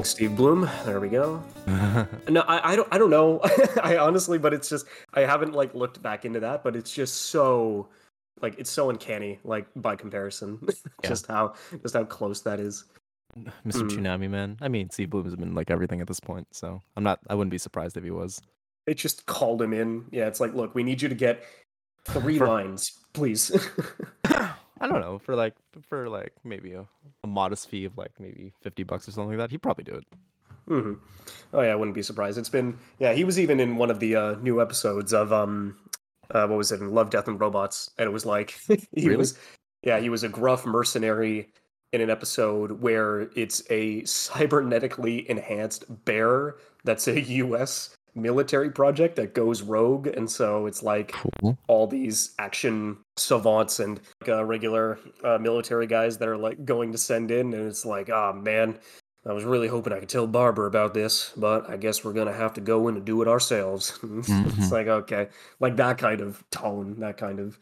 Thanks, Steve Blum. There we go. no, I, I don't I don't know. I honestly, but it's just I haven't like looked back into that, but it's just so like it's so uncanny, like by comparison. just how just how close that is. Mr. Mm. Tsunami, man. I mean, Steve Blum has been like everything at this point, so I'm not. I wouldn't be surprised if he was. It just called him in. Yeah, it's like, look, we need you to get three For- lines, please. I don't know for like for like maybe a, a modest fee of like maybe fifty bucks or something like that. He'd probably do it. Mm-hmm. Oh yeah, I wouldn't be surprised. It's been yeah. He was even in one of the uh, new episodes of um, uh, what was it? Love, Death, and Robots, and it was like he Really? was yeah he was a gruff mercenary in an episode where it's a cybernetically enhanced bear that's a U.S. military project that goes rogue, and so it's like Cool. all these action savants and like, uh, regular uh, military guys that are like going to send in, and it's like, ah, man, I was really hoping I could tell Barber about this, but I guess we're gonna have to go in and do it ourselves. it's Mhm. like okay, like that kind of tone, that kind of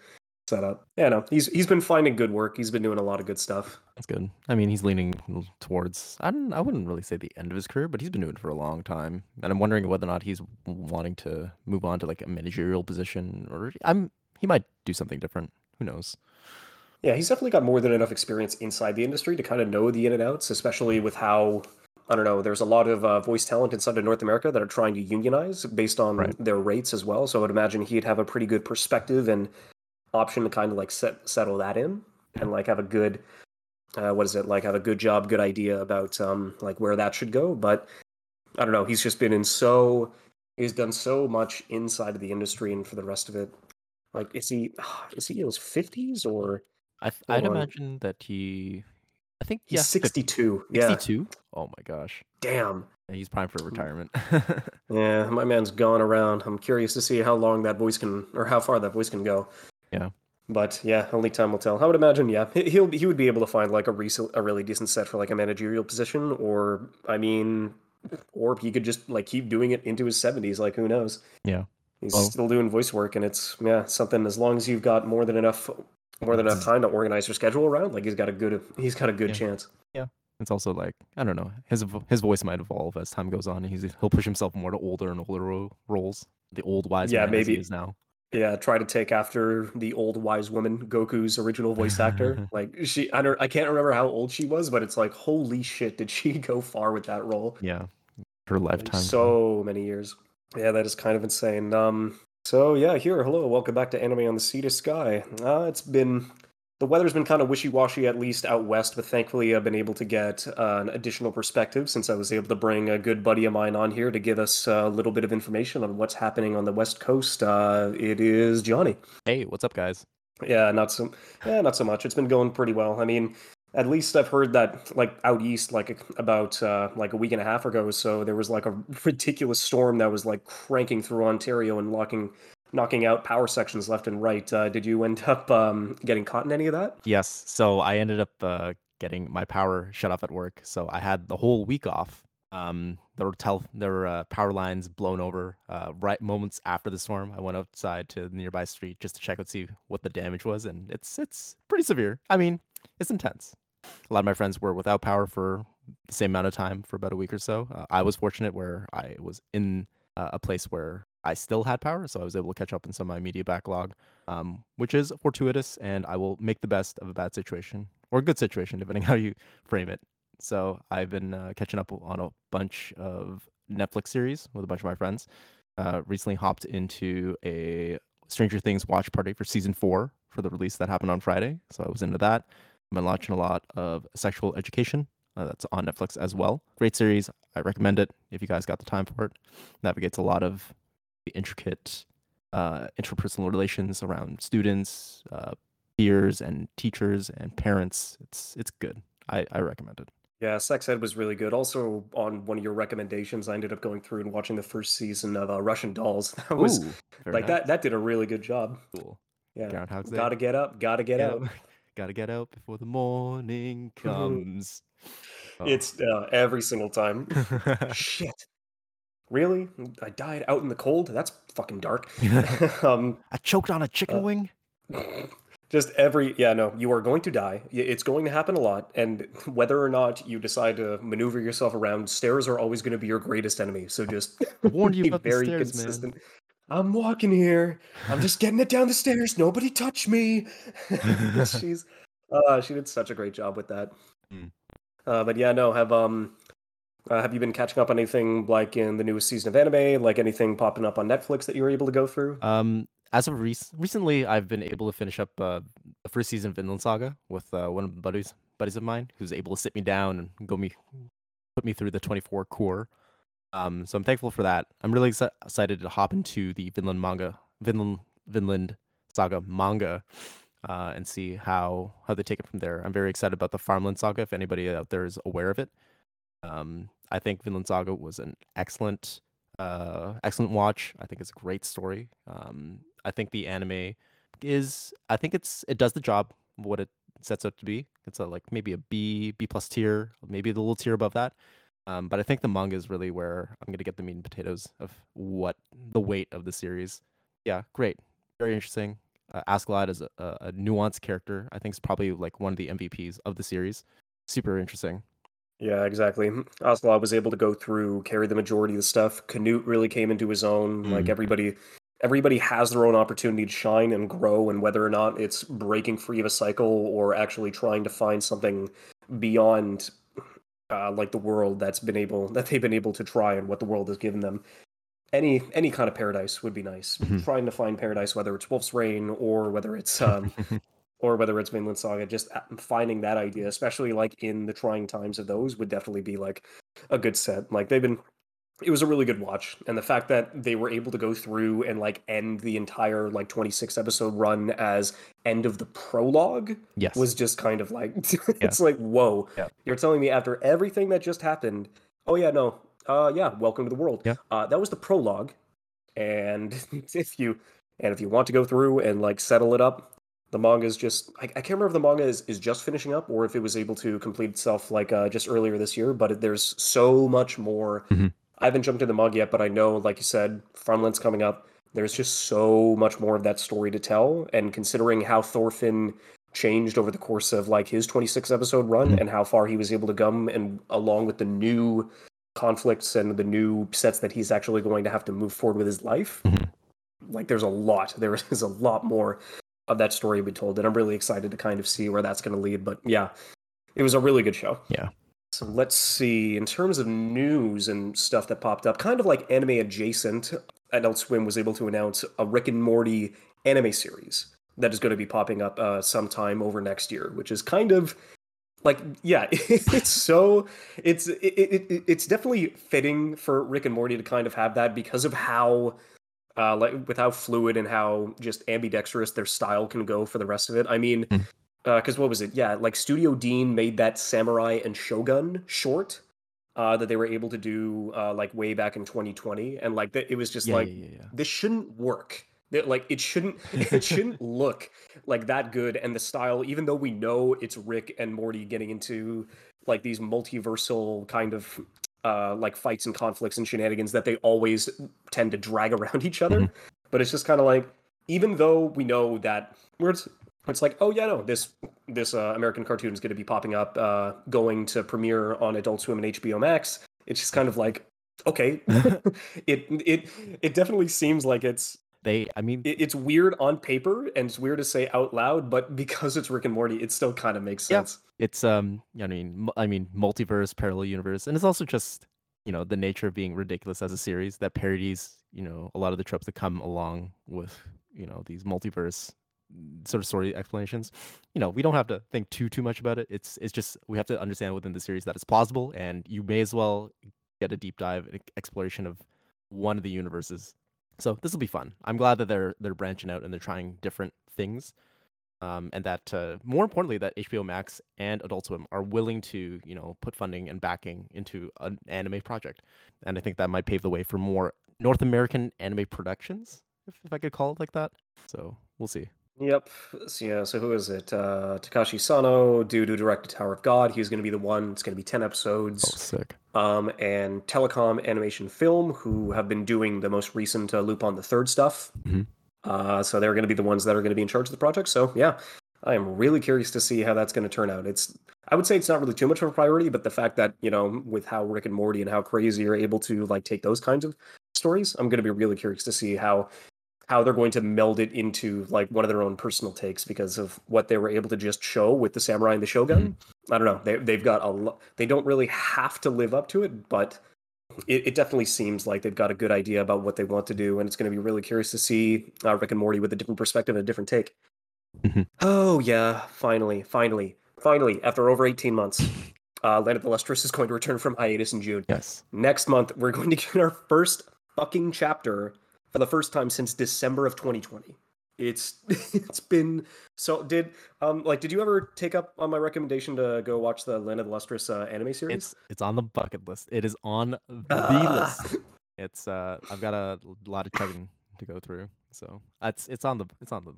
setup. Yeah, no, he's he's been finding good work. He's been doing a lot of good stuff. That's good. I mean, he's leaning towards. I don't. I wouldn't really say the end of his career, but he's been doing it for a long time, and I'm wondering whether or not he's wanting to move on to like a managerial position, or I'm. He might do something different. Who knows? Yeah, he's definitely got more than enough experience inside the industry to kind of know the in and outs, especially with how I don't know. There's a lot of uh, voice talent inside of North America that are trying to unionize based on Right. their rates as well. So I would imagine he'd have a pretty good perspective and option to kind of like set settle that in and like have a good uh, what is it like have a good job, good idea about um like where that should go. But I don't know. He's just been in so he's done so much inside of the industry and for the rest of it. Like, is he is he in his fifties or? I. th- I'd on. imagine that he. I think He's yeah, 62. Yeah. Sixty-two. Oh my gosh. Damn. He's prime for retirement. Yeah, my man's gone around. I'm curious to see how long that voice can, or how far that voice can go. Yeah. But yeah, only time will tell. I would imagine, yeah, he- he'll he would be able to find like a rec- a really decent set for like a managerial position, or I mean, or he could just like keep doing it into his 70s. Like who knows? Yeah. He's Well- still doing voice work, and it's yeah something. As long as you've got more than enough more than enough mm. time to organize your schedule around, like he's got a good he's got a good Yeah. chance. Yeah, it's also like I don't know. His his voice might evolve as time goes on. and He's he'll push himself more to older and older ro- roles. The old wise Yeah, man as he maybe. is now. Yeah, try to take after the old wise woman, Goku's original voice actor. like she, I don't, I can't remember how old she was, but it's like, holy shit, did she go far with that role? Yeah, her lifetime. so many years. Yeah, that is kind of insane. Um, so yeah, here, hello, welcome back to Anime on the Sea to Sky. Uh, it's been the weather's been kind of wishy-washy at least out west, but thankfully I've been able to get uh, an additional perspective since I was able to bring a good buddy of mine on here to give us a little bit of information on what's happening on the west coast. Uh, it is Johnny. Hey, what's up, guys? Yeah, not so. Yeah, not so much. It's been going pretty well. I mean, at least I've heard that like out east, like about uh, like a week and a half ago, or so there was like a ridiculous storm that was like cranking through Ontario and locking, knocking out power sections left and right. Uh, did you end up um, getting caught in any of that? Yes. So I ended up uh, getting my power shut off at work. So I had the whole week off. Um, there were tel- there were uh, power lines blown over. Uh, right moments after the storm, I went outside to the nearby street just to check and see what the damage was, and it's it's pretty severe. I mean, it's intense. A lot of my friends were without power for the same amount of time for about a week or so. Uh, I was fortunate where I was in uh, a place where I still had power, so I was able to catch up on some of my media backlog, um, which is fortuitous, and I will make the best of a bad situation or a good situation, depending how you frame it. So I've been uh, catching up on a bunch of Netflix series with a bunch of my friends. Uh, recently hopped into a Stranger Things watch party for season four for the release that happened on Friday. So I was into that. I've been watching a lot of Sexual Education. Uh, that's on Netflix as well. Great series. I recommend it if you guys got the time for it. Navigates a lot of intricate uh, interpersonal relations around students, uh, peers, and teachers and parents. It's it's good. I, I recommend it. Yeah, Sex Ed was really good. Also, on one of your recommendations, I ended up going through and watching the first season of uh, Russian Dolls. That was Ooh, like nice. that. That did a really good job. Cool. Yeah, Groundhog's Day. gotta get up, gotta get up. Gotta get out before the morning comes. Oh. It's uh, every single time. Shit. Really? I died out in the cold? That's fucking dark. um, I choked on a chicken Uh, wing. just every yeah no you are going to die it's going to happen a lot and whether or not you decide to maneuver yourself around stairs are always going to be your greatest enemy so just warned you be about the very stairs, man. i'm walking here i'm just getting it down the stairs nobody touch me she's uh she did such a great job with that Mm. uh, but yeah no have um uh, have you been catching up on anything like in the newest season of anime like anything popping up on netflix that you were able to go through Um, as of rec- recently, I've been able to finish up uh, the first season of Vinland Saga with uh, one of the buddies buddies of mine who's able to sit me down and go me put me through the 24 core. Um, so I'm thankful for that. I'm really exci- excited to hop into the Vinland manga, Vinland Vinland Saga manga, uh, and see how how they take it from there. I'm very excited about the Farmland Saga. If anybody out there is aware of it, um, I think Vinland Saga was an excellent uh, excellent watch. I think it's a great story. Um, I think the anime is I think it's it does the job what it sets out to be. It's a like maybe a B B plus tier, maybe a little tier above that. Um, but I think the manga is really where I'm gonna get the meat and potatoes of what the weight of the series. Yeah, great, very interesting. Uh, Askeladd is a, a, nuanced character. I think it's probably like one of the MVPs of the series. Super interesting. Yeah, exactly. Ocelot was able to go through, carry the majority of the stuff. Canute really came into his own. Like Mhm. everybody, everybody has their own opportunity to shine and grow, and whether or not it's breaking free of a cycle or actually trying to find something beyond, uh, like the world that's been able that they've been able to try and what the world has given them. Any any kind of paradise would be nice. Mhm. Trying to find paradise, whether it's Wolf's Rain or whether it's um, or whether it's Vinland Saga, just finding that idea, especially like in the trying times of those, would definitely be like a good set. Like they've been, it was a really good watch, and the fact that they were able to go through and like end the entire like 26 episode run as end of the prologue yes. was just kind of like it's like whoa, Yeah. you're telling me after everything that just happened, oh yeah, no, uh, yeah, welcome to the world. Yeah. Uh, that was the prologue, and if you and if you want to go through and like settle it up, the manga is just I, I can't remember if the manga is, is just finishing up or if it was able to complete itself like uh, just earlier this year. But it, there's so much more. Mhm. I haven't jumped into the manga yet, but I know, like you said, Farmland's coming up. There's just so much more of that story to tell, and considering how Thorfinn changed over the course of like his 26 episode run Mhm. and how far he was able to come and along with the new conflicts and the new sets that he's actually going to have to move forward with his life Mhm. like there's a lot there is a lot more of that story to be told and i'm really excited to kind of see where that's going to lead but yeah it was a really good show Yeah. so let's see in terms of news and stuff that popped up kind of like anime adjacent adult swim was able to announce a rick and morty anime series that is going to be popping up uh, sometime over next year which is kind of like yeah it's so it's it, it, it- it's definitely fitting for rick and morty to kind of have that because of how uh like with how fluid and how just ambidextrous their style can go for the rest of it i mean Hmm. because what was it yeah like Studio Deen made that samurai and shogun short uh that they were able to do uh like way back in 2020 and like that it was just yeah, like yeah, yeah. this shouldn't work. That, Like it shouldn't it shouldn't look like that good and the style even though we know it's Rick and Morty getting into like these multiversal kind of uh like fights and conflicts and shenanigans that they always tend to drag around each other Mhm. but it's just kind of like even though we know that where it's it's like oh yeah no this this uh, American cartoon is going to be popping up uh going to premiere on Adult Swim and HBO Max it's just kind of like okay it it it definitely seems like it's They, I mean, it, it's weird on paper and it's weird to say out loud, but because it's Rick and Morty, it still kind of makes sense. Yeah. it's um i mean i mean multiverse parallel universe and it's also just you know the nature of being ridiculous as a series that parodies you know a lot of the tropes that come along with you know these multiverse mm, sort of story explanations you know we don't have to think too too much about it it's it's just we have to understand within the series that it's plausible and you may as well get a deep dive and exploration of one of the universes so this will be fun i'm glad that they're they're branching out and they're trying different things um, and that uh, more importantly that HBO Max and Adult Swim are willing to you know put funding and backing into an anime project, and I think that might pave the way for more North American anime productions, if, if I could call it like that. So we'll see. Yep. So, yeah. So who is it? Uh, Takashi Sano, dude who directed Tower of God. He's going to be the one. It's going to be ten episodes. Oh, sick. Um, and Telecom Animation Film, who have been doing the most recent uh, Lupin the Third stuff. Mhm. Uh, so they're going to be the ones that are going to be in charge of the project. So yeah, I am really curious to see how that's going to turn out. It's I would say it's not really too much of a priority, but the fact that you know with how Rick and Morty and how crazy you're able to like take those kinds of stories, I'm going to be really curious to see how how they're going to meld it into like one of their own personal takes because of what they were able to just show with the samurai and the shogun. Mm-hmm. I don't know. They they've got a lot. They don't really have to live up to it, but it, it, definitely seems like they've got a good idea about what they want to do, and it's going to be really curious to see uh, Rick and Morty with a different perspective and a different take. Mm-hmm. Oh yeah, finally, finally, finally, after over eighteen months. Uh, Land of the Lustrous is going to return from hiatus in June. Yes. Next month, we're going to get our first fucking chapter for the first time since December of 2020. It's it's been so did um like did you ever take up on my recommendation to go watch the Land of the Lustrous uh, anime series? It's it's on the bucket list. It is on the uh. list. It's uh I've got a lot of chugging to go through, so it's it's on the it's on the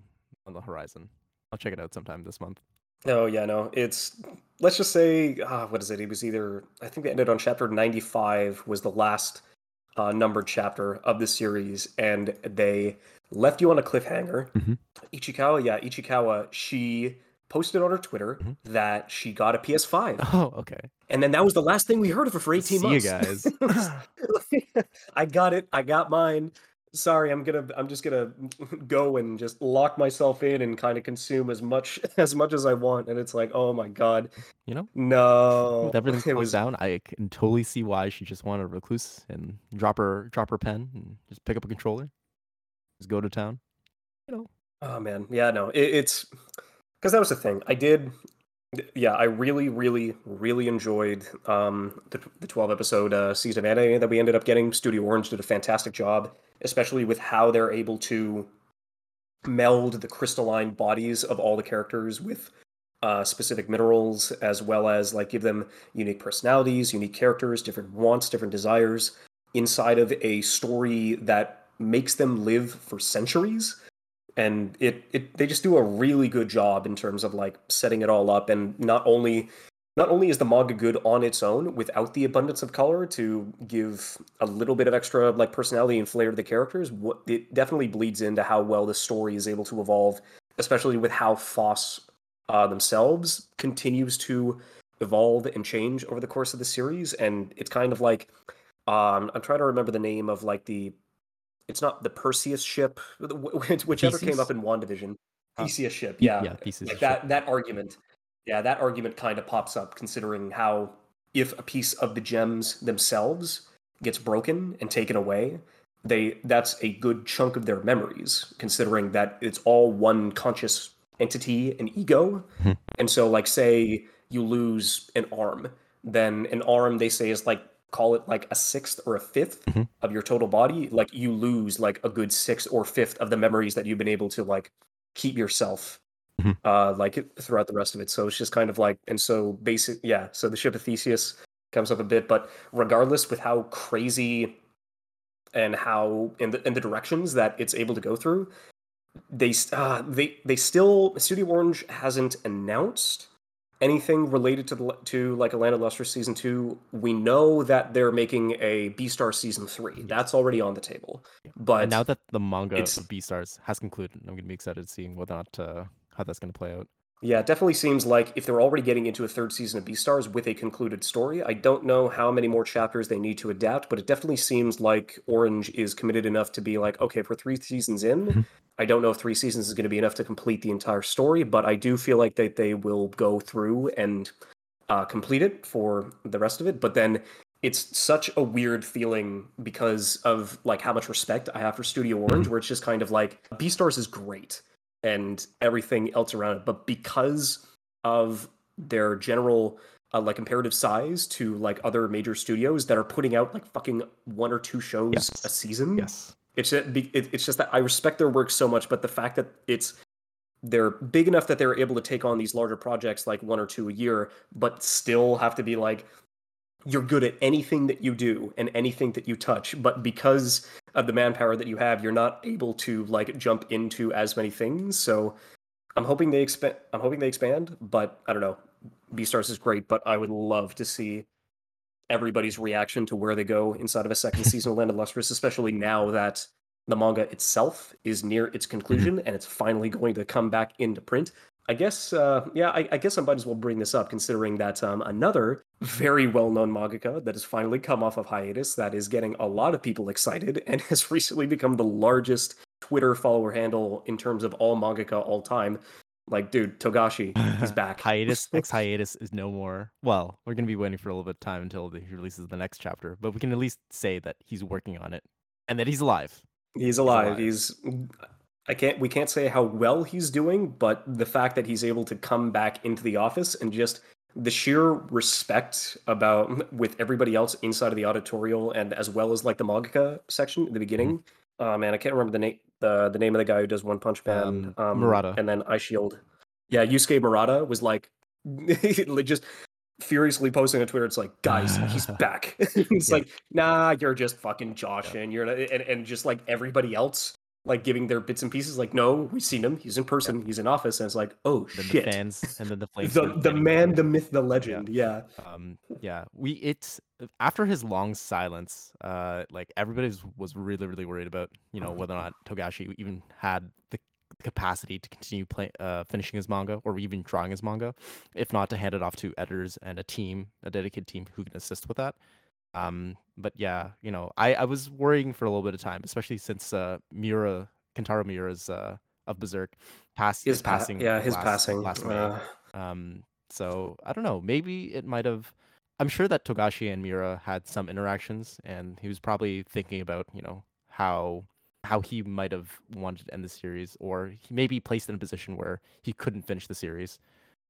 on the horizon. I'll check it out sometime this month. Oh yeah, no, it's let's just say uh, what is it? It was either I think they ended on chapter ninety five was the last uh, numbered chapter of the series, and they left you on a cliffhanger. Mm-hmm. Ichikawa, yeah, Ichikawa, she posted on her Twitter mm-hmm. that she got a PS5. Oh, okay. And then that was the last thing we heard of her for 18 See months. you guys. I got it. I got mine sorry i'm gonna i'm just gonna go and just lock myself in and kind of consume as much as much as i want and it's like oh my god. You know no. with everything was... down i can totally see why she just wanted a recluse and drop her drop her pen and just pick up a controller just go to town you know. Oh man. Yeah no it, it's because that was the thing. I did yeah, I really, really, really enjoyed um, the, the 12 episode uh, season of anime that we ended up getting. Studio Orange did a fantastic job, especially with how they're able to meld the crystalline bodies of all the characters with uh, specific minerals, as well as like give them unique personalities, unique characters, different wants, different desires inside of a story that makes them live for centuries and it, it they just do a really good job in terms of like setting it all up. And not only not only is the manga good on its own without the abundance of color to give a little bit of extra like personality and flair to the characters what it definitely bleeds into how well the story is able to evolve especially with how Phos uh, themselves continues to evolve and change over the course of the series. And it's kind of like um, i'm trying to remember the name of like the it's not the Perseus ship, whichever Theseus? came up in WandaVision. Theseus ship, yeah, yeah, Theseus like that. That argument, yeah, that argument kind of pops up considering how if a piece of the gems themselves gets broken and taken away, they that's a good chunk of their memories, considering that it's all one conscious entity and ego. Mm-hmm. And so, like, say you lose an arm, then an arm they say is like call it like a sixth or a 5th mm-hmm. of your total body, like you lose like a good sixth or fifth of the memories that you've been able to like keep yourself mm-hmm. uh like throughout the rest of it. So it's just kind of like and so basic yeah, so the ship of Theseus comes up a bit, but regardless with how crazy and how in the in the directions that it's able to go through, they uh, they they still Studio Orange hasn't announced anything related to the to like Land of Lustrous season two, we know that they're making a Beastar season three. That's already on the table. But and now that the manga of Beastars has concluded, I'm gonna be excited seeing whether or not uh, how that's gonna play out. Yeah, it definitely seems like if they're already getting into a third season of Beastars with a concluded story, I don't know how many more chapters they need to adapt, but it definitely seems like Orange is committed enough to be like, okay, we're three seasons in, mm-hmm. I don't know if three seasons is going to be enough to complete the entire story, but I do feel like that they will go through and uh, complete it for the rest of it. But then it's such a weird feeling because of like how much respect I have for Studio Orange, where it's just kind of like Beastars is great and everything else around it. But because of their general uh, like comparative size to like other major studios that are putting out like fucking one or two shows yes. a season. Yes. It's just, it's just that I respect their work so much, but the fact that it's they're big enough that they're able to take on these larger projects like one or two a year, but still have to be like you're good at anything that you do and anything that you touch but because of the manpower that you have you're not able to like jump into as many things. So i'm hoping they expand i'm hoping they expand but i don't know. Beastars is great but i would love to see everybody's reaction to where they go inside of a second season of land of lustrous especially now that the manga itself is near its mm-hmm. conclusion and it's finally going to come back into print. I guess, uh, yeah, I, I, guess I might as well bring this up, considering that um, another very well-known mangaka that has finally come off of hiatus, that is getting a lot of people excited, and has recently become the largest Twitter follower handle in terms of all mangaka all time. Like, dude, Togashi, he's back. hiatus, ex hiatus is no more. Well, we're gonna be waiting for a little bit of time until he releases the next chapter, but we can at least say that he's working on it and that he's alive. He's alive. He's, alive. he's I can't we can't say how well he's doing, but the fact that he's able to come back into the office and just the sheer respect about with everybody else inside of the auditorial and as well as like the mangaka section at the beginning. Mm-hmm. Uh, man, I can't remember the name the the name of the guy who does One Punch Man. Um, um, Murata. And then Eyeshield. Yeah, Yusuke Murata was like just furiously posting on Twitter. It's like, guys, he's back. it's yeah. like, nah, you're just fucking Josh, yeah. and you're and, and just like everybody else like giving their bits and pieces. Like, no, we've seen him. He's in person. Yeah. He's in office. And it's like, oh then shit. The fans and then the flames. the the man, the myth, the legend. Yeah. yeah. Um. Yeah. We it's after his long silence. Uh. Like everybody was, was really really worried about you know whether or not Togashi even had the capacity to continue play, uh, finishing his manga or even drawing his manga, if not to hand it off to editors and a team, a dedicated team who can assist with that. Um, but yeah, you know, I, I was worrying for a little bit of time, especially since uh, Miura Kentaro Miura's uh, of Berserk passed his pa- passing. Yeah, his last, passing last May. Uh... Um, so I don't know. Maybe it might have. I'm sure that Togashi and Miura had some interactions, and he was probably thinking about you know how how he might have wanted to end the series, or he may be placed in a position where he couldn't finish the series.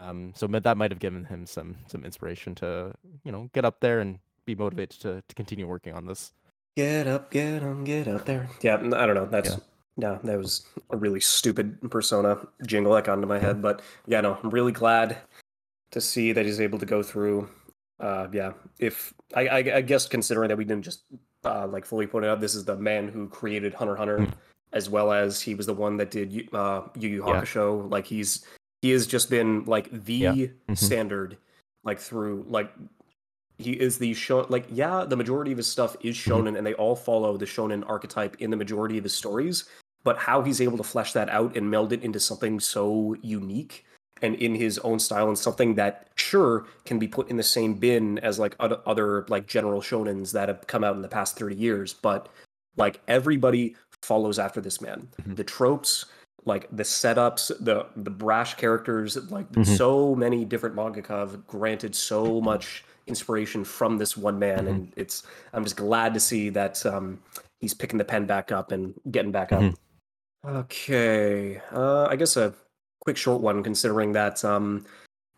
Um, so that might have given him some some inspiration to you know get up there and be motivated to, to continue working on this. Get up, get on, get up there. Yeah, I don't know. That's yeah. yeah, that was a really stupid persona jingle that got into my head. But yeah, no, I'm really glad to see that he's able to go through. Uh, yeah, if I, I, I guess considering that we didn't just uh, like fully point out, this is the man who created Hunter Hunter, mm. as well as he was the one that did uh, Yu Yu Hakusho. Yeah. Like he's he has just been like the yeah. mm-hmm. standard, like through like he is the show like yeah the majority of his stuff is mm-hmm. shonen and they all follow the shonen archetype in the majority of his stories but how he's able to flesh that out and meld it into something so unique and in his own style and something that sure can be put in the same bin as like other, other like general shonens that have come out in the past 30 years but like everybody follows after this man mm-hmm. the tropes like the setups the the brash characters like mm-hmm. so many different mangaka have granted so much inspiration from this one man, mm-hmm. and it's I'm just glad to see that um, he's picking the pen back up and getting back up. Mm-hmm. Okay, uh, I guess a quick short one, considering that um,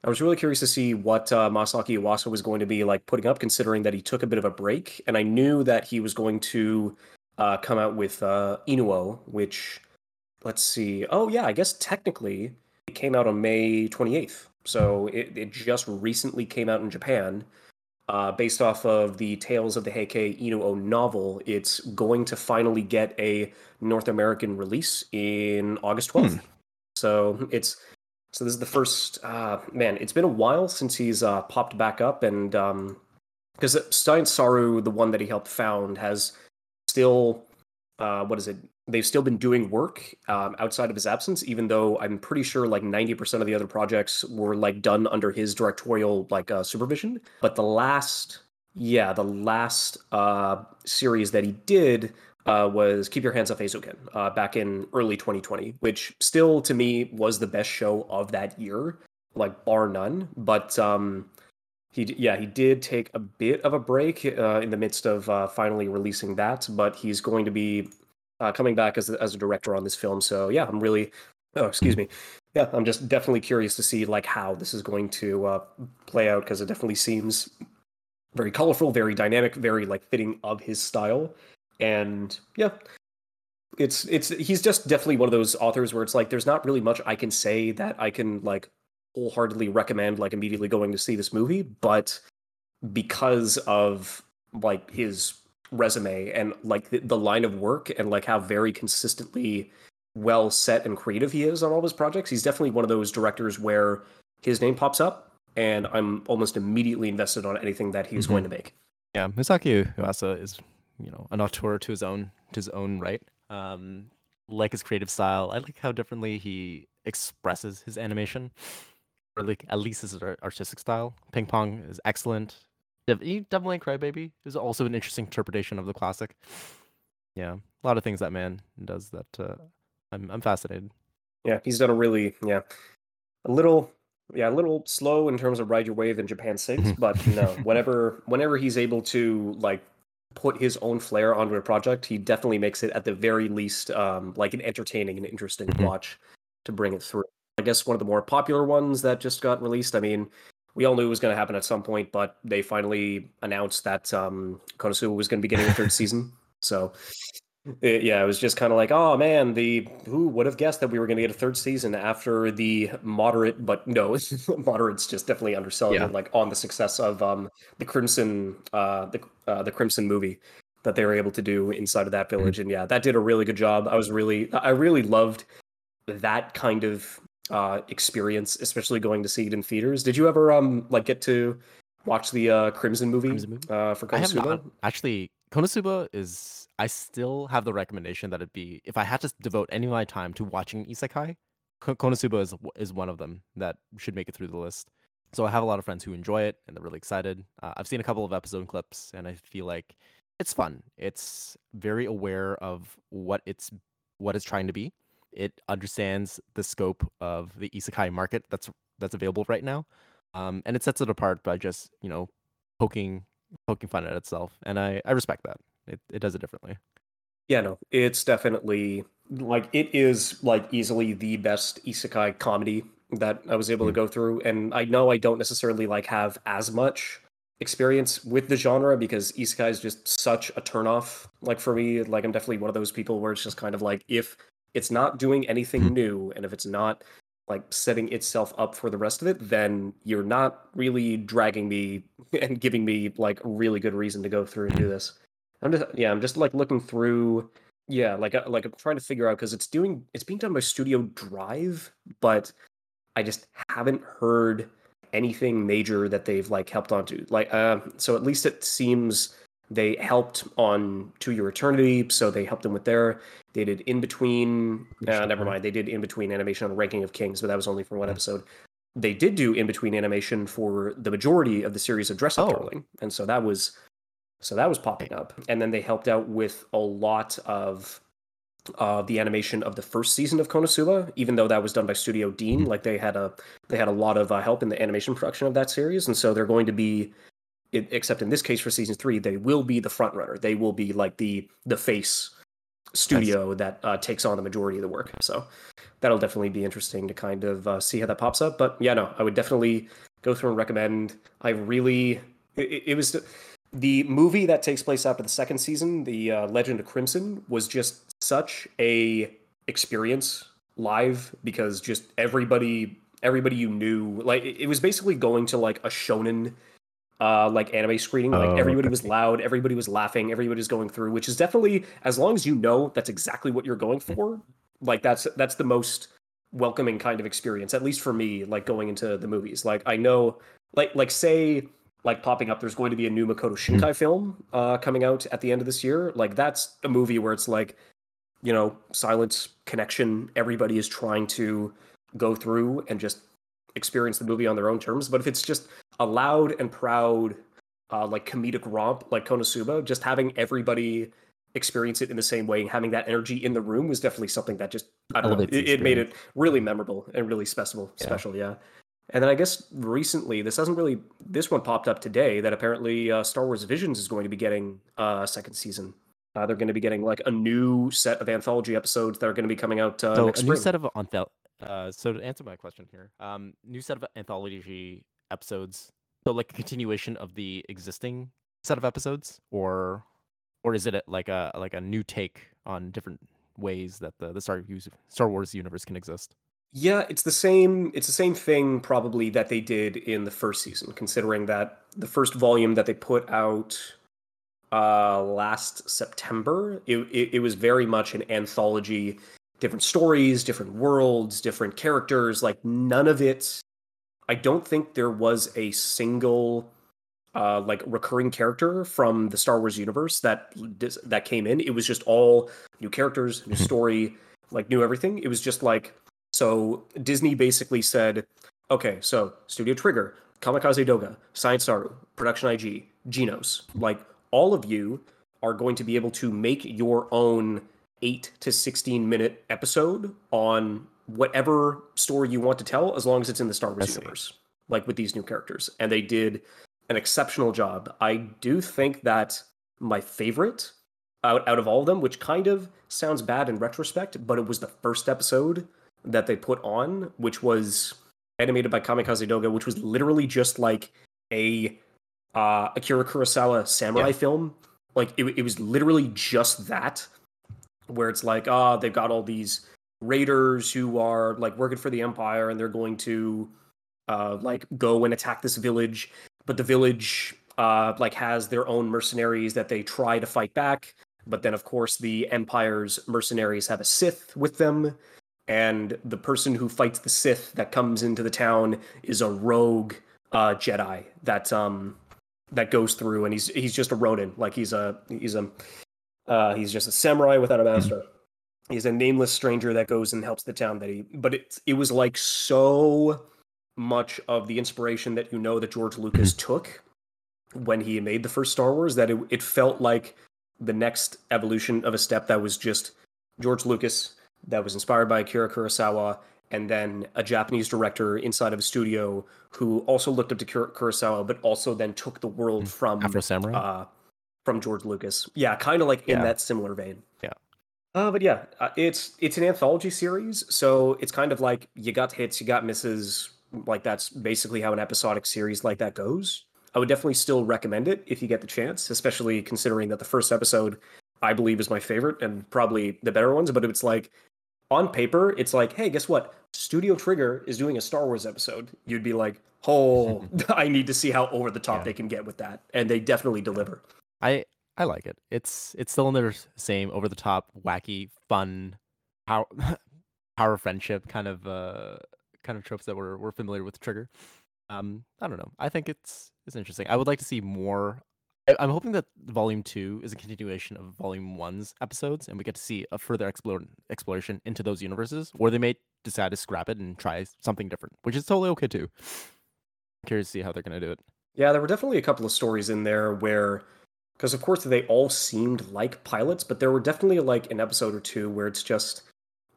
I was really curious to see what uh, Masaki Yuasa was going to be like putting up, considering that he took a bit of a break, and I knew that he was going to uh, come out with uh, Inu-Oh, which let's see. Oh yeah, I guess technically it came out on May 28th. So it, it just recently came out in Japan. Uh, based off of the Tales of the Heike Inu-Oh novel, it's going to finally get a North American release in August 12th. Hmm. So it's so this is the first uh, man. It's been a while since he's uh, popped back up, and because um, Science Saru, the one that he helped found, has still uh, what is it? They've still been doing work um, outside of his absence, even though I'm pretty sure like 90% of the other projects were like done under his directorial like uh, supervision. But the last, yeah, the last uh, series that he did uh, was Keep Your Hands Off Eizouken uh, back in early 2020, which still to me was the best show of that year, like bar none. But um, he yeah he did take a bit of a break uh, in the midst of uh, finally releasing that, but he's going to be uh, coming back as a, as a director on this film. So yeah, I'm really oh excuse me yeah I'm just definitely curious to see like how this is going to uh, play out because it definitely seems very colorful, very dynamic, very like fitting of his style, and yeah. It's it's he's just definitely one of those authors where it's like there's not really much I can say that I can like wholeheartedly recommend like immediately going to see this movie, but because of like his resume and like the, the line of work and like how very consistently well set and creative he is on all his projects. He's definitely one of those directors where his name pops up and I'm almost immediately invested on anything that he's mm-hmm. going to make. Yeah, Masaki Yuasa is, you know, an auteur to his own to his own right. Um, like his creative style. I like how differently he expresses his animation, or like at least his artistic style. Ping Pong is excellent. Devilman Crybaby is also an interesting interpretation of the classic. Yeah, a lot of things that man does that uh, I'm I'm fascinated. Yeah, he's done a really yeah a little yeah a little slow in terms of ride your wave in Japan six, but no, whenever whenever he's able to like put his own flair onto a project, he definitely makes it at the very least um, like an entertaining and interesting mm-hmm. watch to bring it through. I guess one of the more popular ones that just got released. I mean, we all knew it was going to happen at some point, but they finally announced that um, Konosuba was going to be getting a third season. So it, yeah, it was just kind of like, oh man, the who would have guessed that we were going to get a third season after the moderate, but no, moderate's just definitely underselling yeah. like on the success of um the Crimson, uh, the uh, the Crimson movie that they were able to do inside of that mm-hmm. village, mm-hmm. and yeah, that did a really good job. I was really, I really loved that kind of uh experience, especially going to see it in theaters. Did you ever um like get to watch the uh Crimson movie, Crimson movie? uh for Konosuba? I have not. Actually, Konosuba is I still have the recommendation that it be if I had to devote any of my time to watching isekai, Konosuba is is one of them that should make it through the list. So I have a lot of friends who enjoy it and they're really excited. Uh, I've seen a couple of episode clips and I feel like it's fun. It's very aware of what it's what it's trying to be. It understands the scope of the isekai market that's that's available right now, um, and it sets it apart by just you know poking poking fun at itself, and I I respect that it, it does it differently. Yeah, no, it's definitely like it is like easily the best isekai comedy that I was able mm. to go through. And I know I don't necessarily like have as much experience with the genre because isekai is just such a turnoff. Like for me, like I'm definitely one of those people where it's just kind of like if it's not doing anything mm. new and if it's not like setting itself up for the rest of it, then you're not really dragging me and giving me like a really good reason to go through and do this. I'm just yeah, I'm just like looking through yeah, like uh, like I'm trying to figure out because it's doing it's being done by Studio Drive, but I just haven't heard anything major that they've like helped onto. Like uh, so at least it seems they helped on To Your Eternity, so they helped them with their. They did in between. Uh, never mind. They did in between animation on Ranking of Kings, but that was only for one episode. They did do in between animation for the majority of the series of Dress Up oh. Darling, and so that was so that was popping up. And then they helped out with a lot of uh, the animation of the first season of Konosuba, even though that was done by Studio Deen. Mm-hmm. Like they had a they had a lot of uh, help in the animation production of that series, and so they're going to be, it, except in this case for season three, they will be the front runner. They will be like the the face studio that uh, takes on the majority of the work. So that'll definitely be interesting to kind of uh, see how that pops up. But yeah, no, I would definitely go through and recommend. I really it, it was the movie that takes place after the second season, the uh, Legend of Crimson, was just such a experience live because just everybody everybody you knew like it was basically going to like a shonen uh like anime screening like oh, everybody okay. was loud everybody was laughing everybody was going through which is definitely as long as you know that's exactly what you're going for like that's that's the most welcoming kind of experience at least for me like going into the movies like i know like like say like popping up. There's going to be a new Makoto Shinkai mm-hmm. film uh, coming out at the end of this year. Like that's a movie where it's like, you know, silence connection. Everybody is trying to go through and just experience the movie on their own terms. But if it's just a loud and proud, uh, like comedic romp like Konosuba, just having everybody experience it in the same way, and having that energy in the room was definitely something that just I don't know. It, it, made it really memorable and really special. Yeah. Special, yeah. And then I guess recently, this hasn't really. This one popped up today that apparently uh, Star Wars Visions is going to be getting a second season. Uh, they're going to be getting like a new set of anthology episodes that are going to be coming out uh, so a spring. new set of anthology. Uh, so to answer my question here, um, new set of anthology episodes. So like a continuation of the existing set of episodes, or or is it like a like a new take on different ways that the the Star Star Wars universe can exist? Yeah, it's the same. It's the same thing probably that they did in the first season. Considering that the first volume that they put out uh, last September, it, it, it was very much an anthology, different stories, different worlds, different characters. Like none of it. I don't think there was a single uh, like recurring character from the Star Wars universe that that came in. It was just all new characters, new story, like new everything. It was just like so Disney basically said, okay, so Studio Trigger, Kamikaze Doga, Science Saru, Production IG, Genos, like all of you are going to be able to make your own 8 to 16 minute episode on whatever story you want to tell as long as it's in the Star Wars universe like with these new characters and they did an exceptional job. I do think that my favorite out, out of all of them, which kind of sounds bad in retrospect, but it was the first episode that they put on, which was animated by Kamikaze Doga, which was literally just like a uh, Akira Kurosawa samurai yeah. film. Like it, it was literally just that, where it's like, ah, oh, they've got all these raiders who are like working for the Empire, and they're going to uh, like go and attack this village, but the village uh, like has their own mercenaries that they try to fight back. But then, of course, the Empire's mercenaries have a Sith with them, and the person who fights the Sith that comes into the town is a rogue uh, Jedi that um that goes through, and he's he's just a Ronin, like he's a he's a uh, he's just a samurai without a master. He's a nameless stranger that goes and helps the town that he. But it it was like so much of the inspiration that you know that George Lucas mm-hmm. took when he made the first Star Wars that it, it felt like the next evolution of a step that was just George Lucas that was inspired by Akira Kurosawa and then a Japanese director inside of a studio who also looked up to Kurosawa but also then took the world mm. from Afro Samurai uh, from George Lucas. Yeah, kind of like in that similar vein. Yeah. Uh, but yeah, uh, it's it's an anthology series, so it's kind of like you got hits, you got misses, like that's basically how an episodic series like that goes. I would definitely still recommend it if you get the chance, especially considering that the first episode I believe is my favorite and probably the better ones. But it's like on paper, it's like, hey, guess what? Studio Trigger is doing a Star Wars episode. You'd be like, oh, I need to see how over the top yeah. they can get with that, and they definitely deliver. I I like it. It's it's still in their same over the top, wacky, fun, power power friendship kind of uh kind of tropes that we're we're familiar with Trigger. Um, I don't know. I think it's it's interesting. I would like to see more. I, I'm hoping that Volume Two is a continuation of Volume One's episodes, and we get to see a further explore, exploration into those universes, or they may decide to scrap it and try something different, which is totally okay too. I'm curious to see how they're gonna do it. Yeah, there were definitely a couple of stories in there where, because of course they all seemed like pilots, but there were definitely like an episode or two where it's just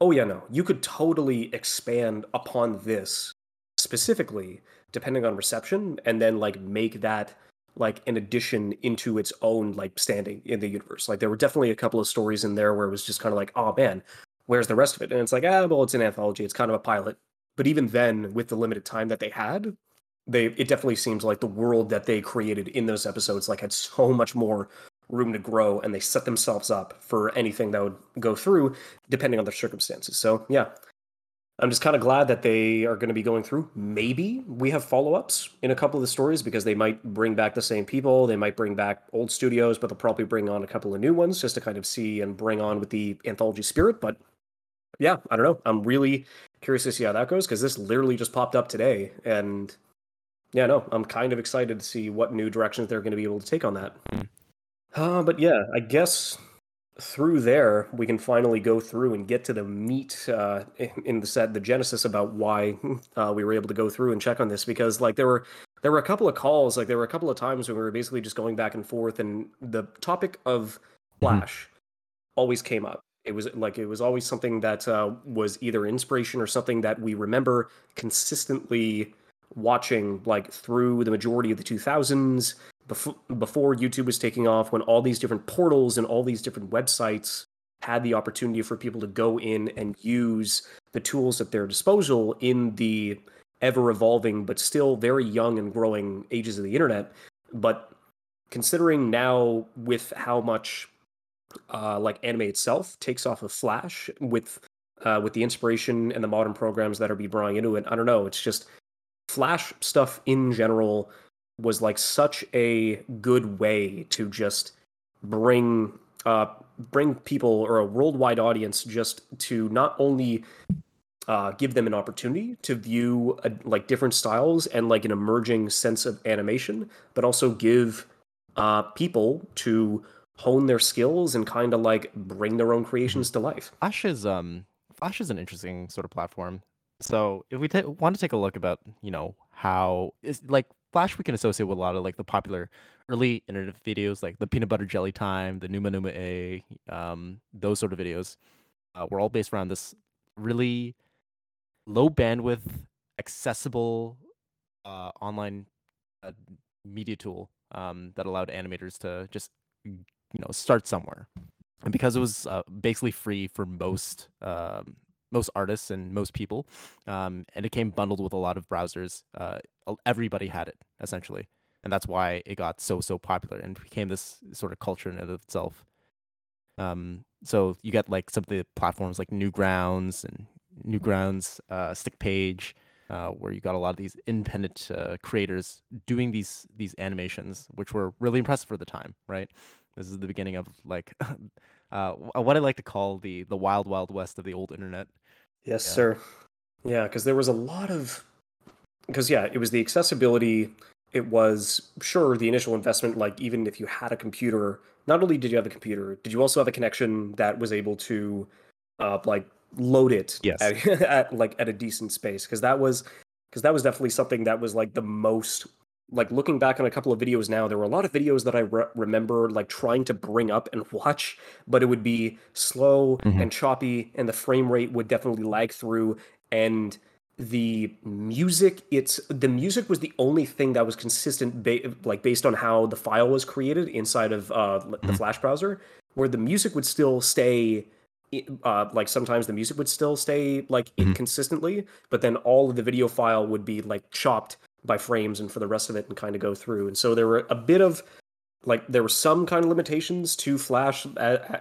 oh yeah no you could totally expand upon this specifically depending on reception and then like make that like an addition into its own like standing in the universe. Like there were definitely a couple of stories in there where it was just kind of like oh man where's the rest of it? And it's like ah well it's an anthology. It's kind of a pilot. But even then with the limited time that they had they it definitely seems like the world that they created in those episodes like had so much more room to grow and they set themselves up for anything that would go through depending on the circumstances. So, yeah. I'm just kind of glad that they are going to be going through. Maybe we have follow-ups in a couple of the stories because they might bring back the same people, they might bring back old studios, but they'll probably bring on a couple of new ones just to kind of see and bring on with the anthology spirit, but yeah, I don't know. I'm really curious to see how that goes because this literally just popped up today and yeah, no, I'm kind of excited to see what new directions they're going to be able to take on that. Mm. Uh, but yeah, I guess through there we can finally go through and get to the meat uh, in the set, the genesis about why uh, we were able to go through and check on this because like there were there were a couple of calls, like there were a couple of times when we were basically just going back and forth, and the topic of mm-hmm. Flash mm-hmm. always came up. It was like it was always something that uh, was either inspiration or something that we remember consistently watching like through the majority of the 2000s before, before YouTube was taking off, when all these different portals and all these different websites had the opportunity for people to go in and use the tools at their disposal in the ever evolving but still very young and growing ages of the internet. But considering now with how much uh, like anime itself takes off of Flash with uh, with the inspiration and the modern programs that are be brought into it, I don't know. It's just Flash stuff in general was like such a good way to just bring uh bring people or a worldwide audience just to not only uh, give them an opportunity to view like different styles and like an emerging sense of animation, but also give uh, people to hone their skills and kind of like bring their own creations to life. Flash is um Flash is an interesting sort of platform. So if we want to take a look about you know how is like Flash we can associate with a lot of like the popular early internet videos like the peanut butter jelly time, the Numa Numa A, um, those sort of videos. Uh, were all based around this really low bandwidth, accessible uh, online uh, media tool um, that allowed animators to just you know start somewhere. And because it was uh, basically free for most um, most artists and most people, um, and it came bundled with a lot of browsers, uh, everybody had it essentially, and that's why it got so so popular and became this sort of culture in and of itself. Um, so you get like some of the platforms like Newgrounds and Newgrounds, uh, Stickpage, uh, where you got a lot of these independent uh, creators doing these these animations, which were really impressive for the time. Right, this is the beginning of like uh, what I like to call the the wild wild west of the old internet. Yes, yeah. sir. Yeah, because there was a lot of because yeah, it was the accessibility. It was sure the initial investment. Like even if you had a computer, not only did you have a computer, did you also have a connection that was able to uh, like load it yes. at, at like at a decent space because that was because that was definitely something that was like the most like looking back on a couple of videos now there were a lot of videos that i re- remember like trying to bring up and watch but it would be slow mm-hmm. and choppy and the frame rate would definitely lag through and the music it's the music was the only thing that was consistent ba- like based on how the file was created inside of uh, mm-hmm. the flash browser where the music would still stay uh, like sometimes the music would still stay like mm-hmm. inconsistently, but then all of the video file would be like chopped by frames and for the rest of it and kind of go through. And so there were a bit of like there were some kind of limitations to Flash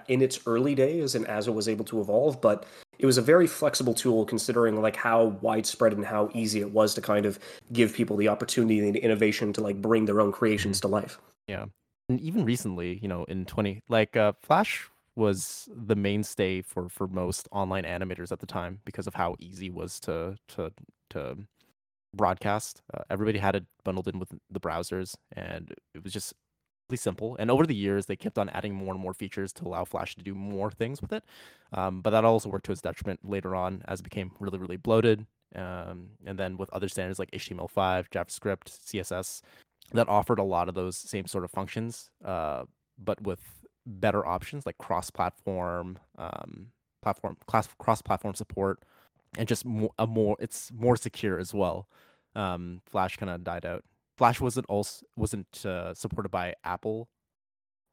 in its early days and as it was able to evolve, but it was a very flexible tool considering like how widespread and how easy it was to kind of give people the opportunity and innovation to like bring their own creations mm-hmm. to life. Yeah. And even recently, you know, in 20 like uh Flash was the mainstay for for most online animators at the time because of how easy it was to to to broadcast. Uh, everybody had it bundled in with the browsers, and it was just really simple. And over the years, they kept on adding more and more features to allow Flash to do more things with it. Um, but that also worked to its detriment later on as it became really really bloated. Um, and then with other standards like HTML5, JavaScript, CSS, that offered a lot of those same sort of functions, uh, but with better options like cross-platform, um, platform class cross-platform support, and just more, a more it's more secure as well. Um, Flash kind of died out. Flash wasn't also wasn't uh, supported by Apple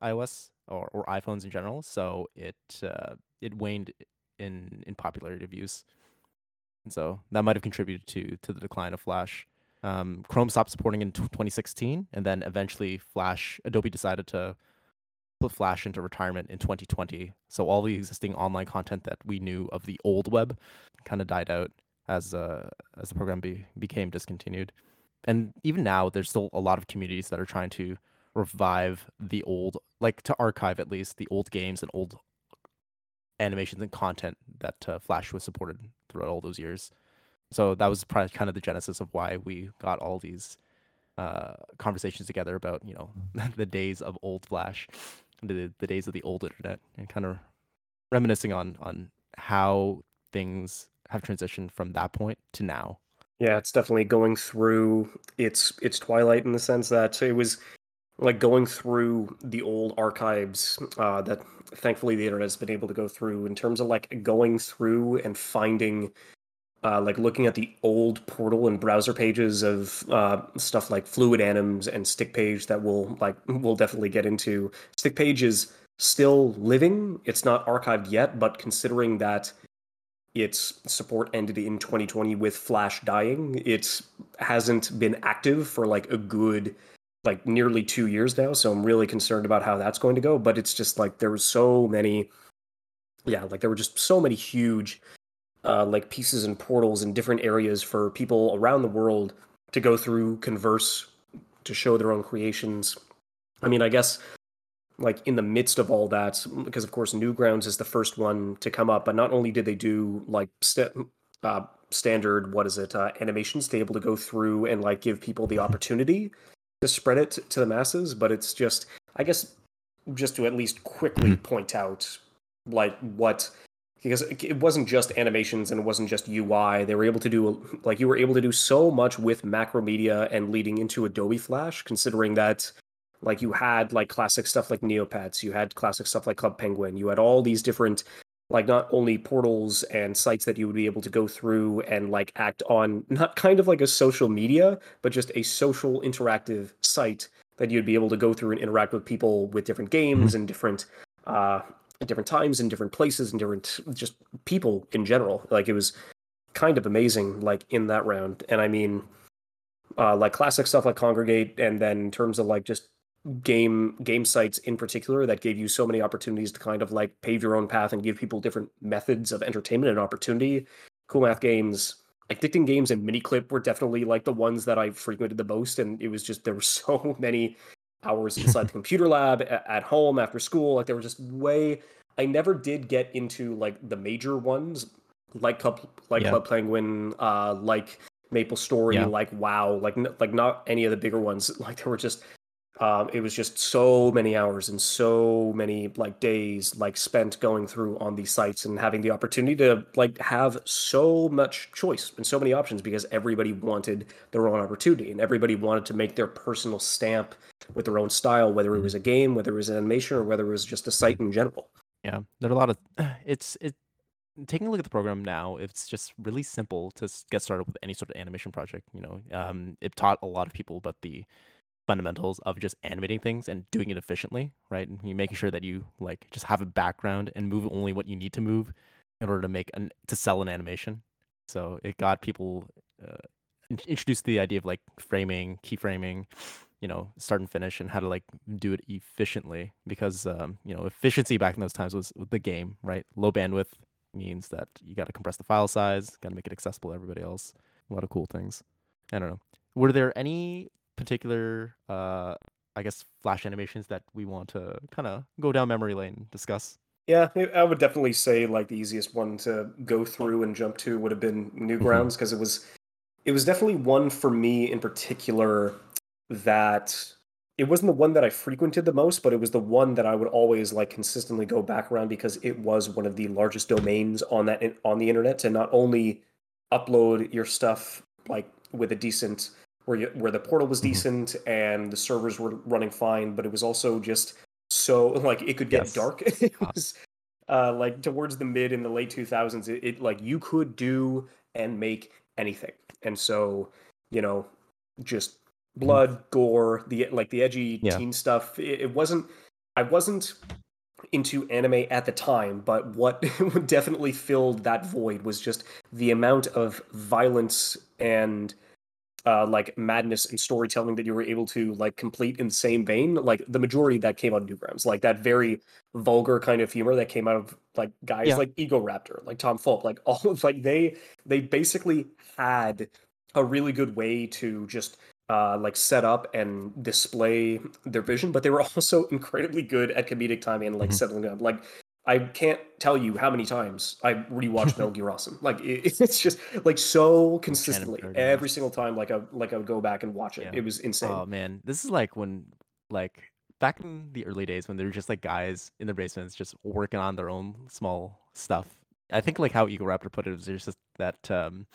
iOS or, or iPhones in general, so it uh, it waned in in popularity of use, and so that might have contributed to to the decline of Flash. Um, Chrome stopped supporting in t- 2016, and then eventually Flash Adobe decided to put Flash into retirement in 2020. So all the existing online content that we knew of the old web kind of died out as uh, as the program be, became discontinued. And even now, there's still a lot of communities that are trying to revive the old, like to archive at least the old games and old animations and content that uh, Flash was supported throughout all those years. So that was probably kind of the genesis of why we got all these uh, conversations together about you know the days of old Flash the, the days of the old internet and kind of reminiscing on on how things have transitioned from that point to now. Yeah, it's definitely going through its its twilight in the sense that it was like going through the old archives uh, that thankfully the internet has been able to go through in terms of like going through and finding uh, like looking at the old portal and browser pages of uh, stuff like Fluid Anims and Stick Page that we'll like we'll definitely get into. Stick Page is still living; it's not archived yet, but considering that its support ended in 2020 with Flash dying, it hasn't been active for like a good like nearly two years now. So I'm really concerned about how that's going to go. But it's just like there were so many, yeah, like there were just so many huge uh, like pieces and portals in different areas for people around the world to go through, converse, to show their own creations. I mean, I guess like in the midst of all that, because of course Newgrounds is the first one to come up, but not only did they do like st- uh, standard what is it uh, animations to be able to go through and like give people the opportunity to spread it to the masses. But it's just, I guess, just to at least quickly Mm-hmm. point out like what because it wasn't just animations and it wasn't just UI. They were able to do like you were able to do so much with Macromedia and leading into Adobe Flash, considering that like you had like classic stuff like Neopets, you had classic stuff like Club Penguin, you had all these different like not only portals and sites that you would be able to go through and like act on not kind of like a social media, but just a social interactive site that you'd be able to go through and interact with people with different games and different uh at different times in different places and different just people in general. Like it was kind of amazing, like in that round. And I mean, uh, like classic stuff like Kongregate, and then in terms of like just game game sites in particular that gave you so many opportunities to kind of like pave your own path and give people different methods of entertainment and opportunity. Cool math games. Addicting games and Miniclip were definitely like the ones that I frequented the most, and it was just there were so many hours inside the computer lab at home after school like there were just way i never did get into like the major ones like club like Yeah. club penguin uh like maple story Yeah. like wow like n- like not any of the bigger ones like there were just um it was just so many hours and so many like days like spent going through on these sites and having the opportunity to like have so much choice and so many options because everybody wanted their own opportunity and everybody wanted to make their personal stamp with their own style, whether it was a game, whether it was an animation, or whether it was just a site in general. Yeah, there are a lot of it's it. Taking a look at the program now, it's just really simple to get started with any sort of animation project. You know, um, it taught a lot of people about the fundamentals of just animating things and doing it efficiently, right? And you making sure that you like just have a background and move only what you need to move in order to make an to sell an animation. So it got people uh, introduced to the idea of like framing, keyframing, you know, start and finish, and how to like do it efficiently. Because um, you know, efficiency back in those times was the game, right? Low bandwidth means that you got to compress the file size, got to make it accessible to everybody else. A lot of cool things. I don't know. Were there any particular, uh, I guess, flash animations that we want to kind of go down memory lane and discuss? Yeah, I- I would definitely say like the easiest one to go through and jump to would have been Newgrounds because it was it was definitely one for me in particular that it wasn't the one that I frequented the most, but it was the one that I would always like consistently go back around because it was one of the largest domains on that on the internet to not only upload your stuff like with a decent where you, where the portal was Mhm. decent and the servers were running fine, but it was also just so like it could get Yes. dark. it was uh, like towards the mid in the late 2000s. It, it like you could do and make anything, and so you know just blood, gore, the like the edgy Yeah. teen stuff. It, it wasn't. I wasn't into anime at the time, but what definitely filled that void was just the amount of violence and uh, like madness and storytelling that you were able to like complete in the same vein. Like the majority that came out of Newgrounds, like that very vulgar kind of humor that came out of like guys Yeah. like Egoraptor, like Tom Fulp, like all of like they they basically had a really good way to just uh, like set up and display their vision, but they were also incredibly good at comedic timing and like Mhm. settling up. Like I can't tell you how many times I rewatched Metal Gear Awesome. Like it, it's just like so consistently every single time. Like I like I would go back and watch it. Yeah. It was insane. Oh man, this is like when like back in the early days when they were just like guys in their basements just working on their own small stuff. I think like how Egoraptor put it was just that um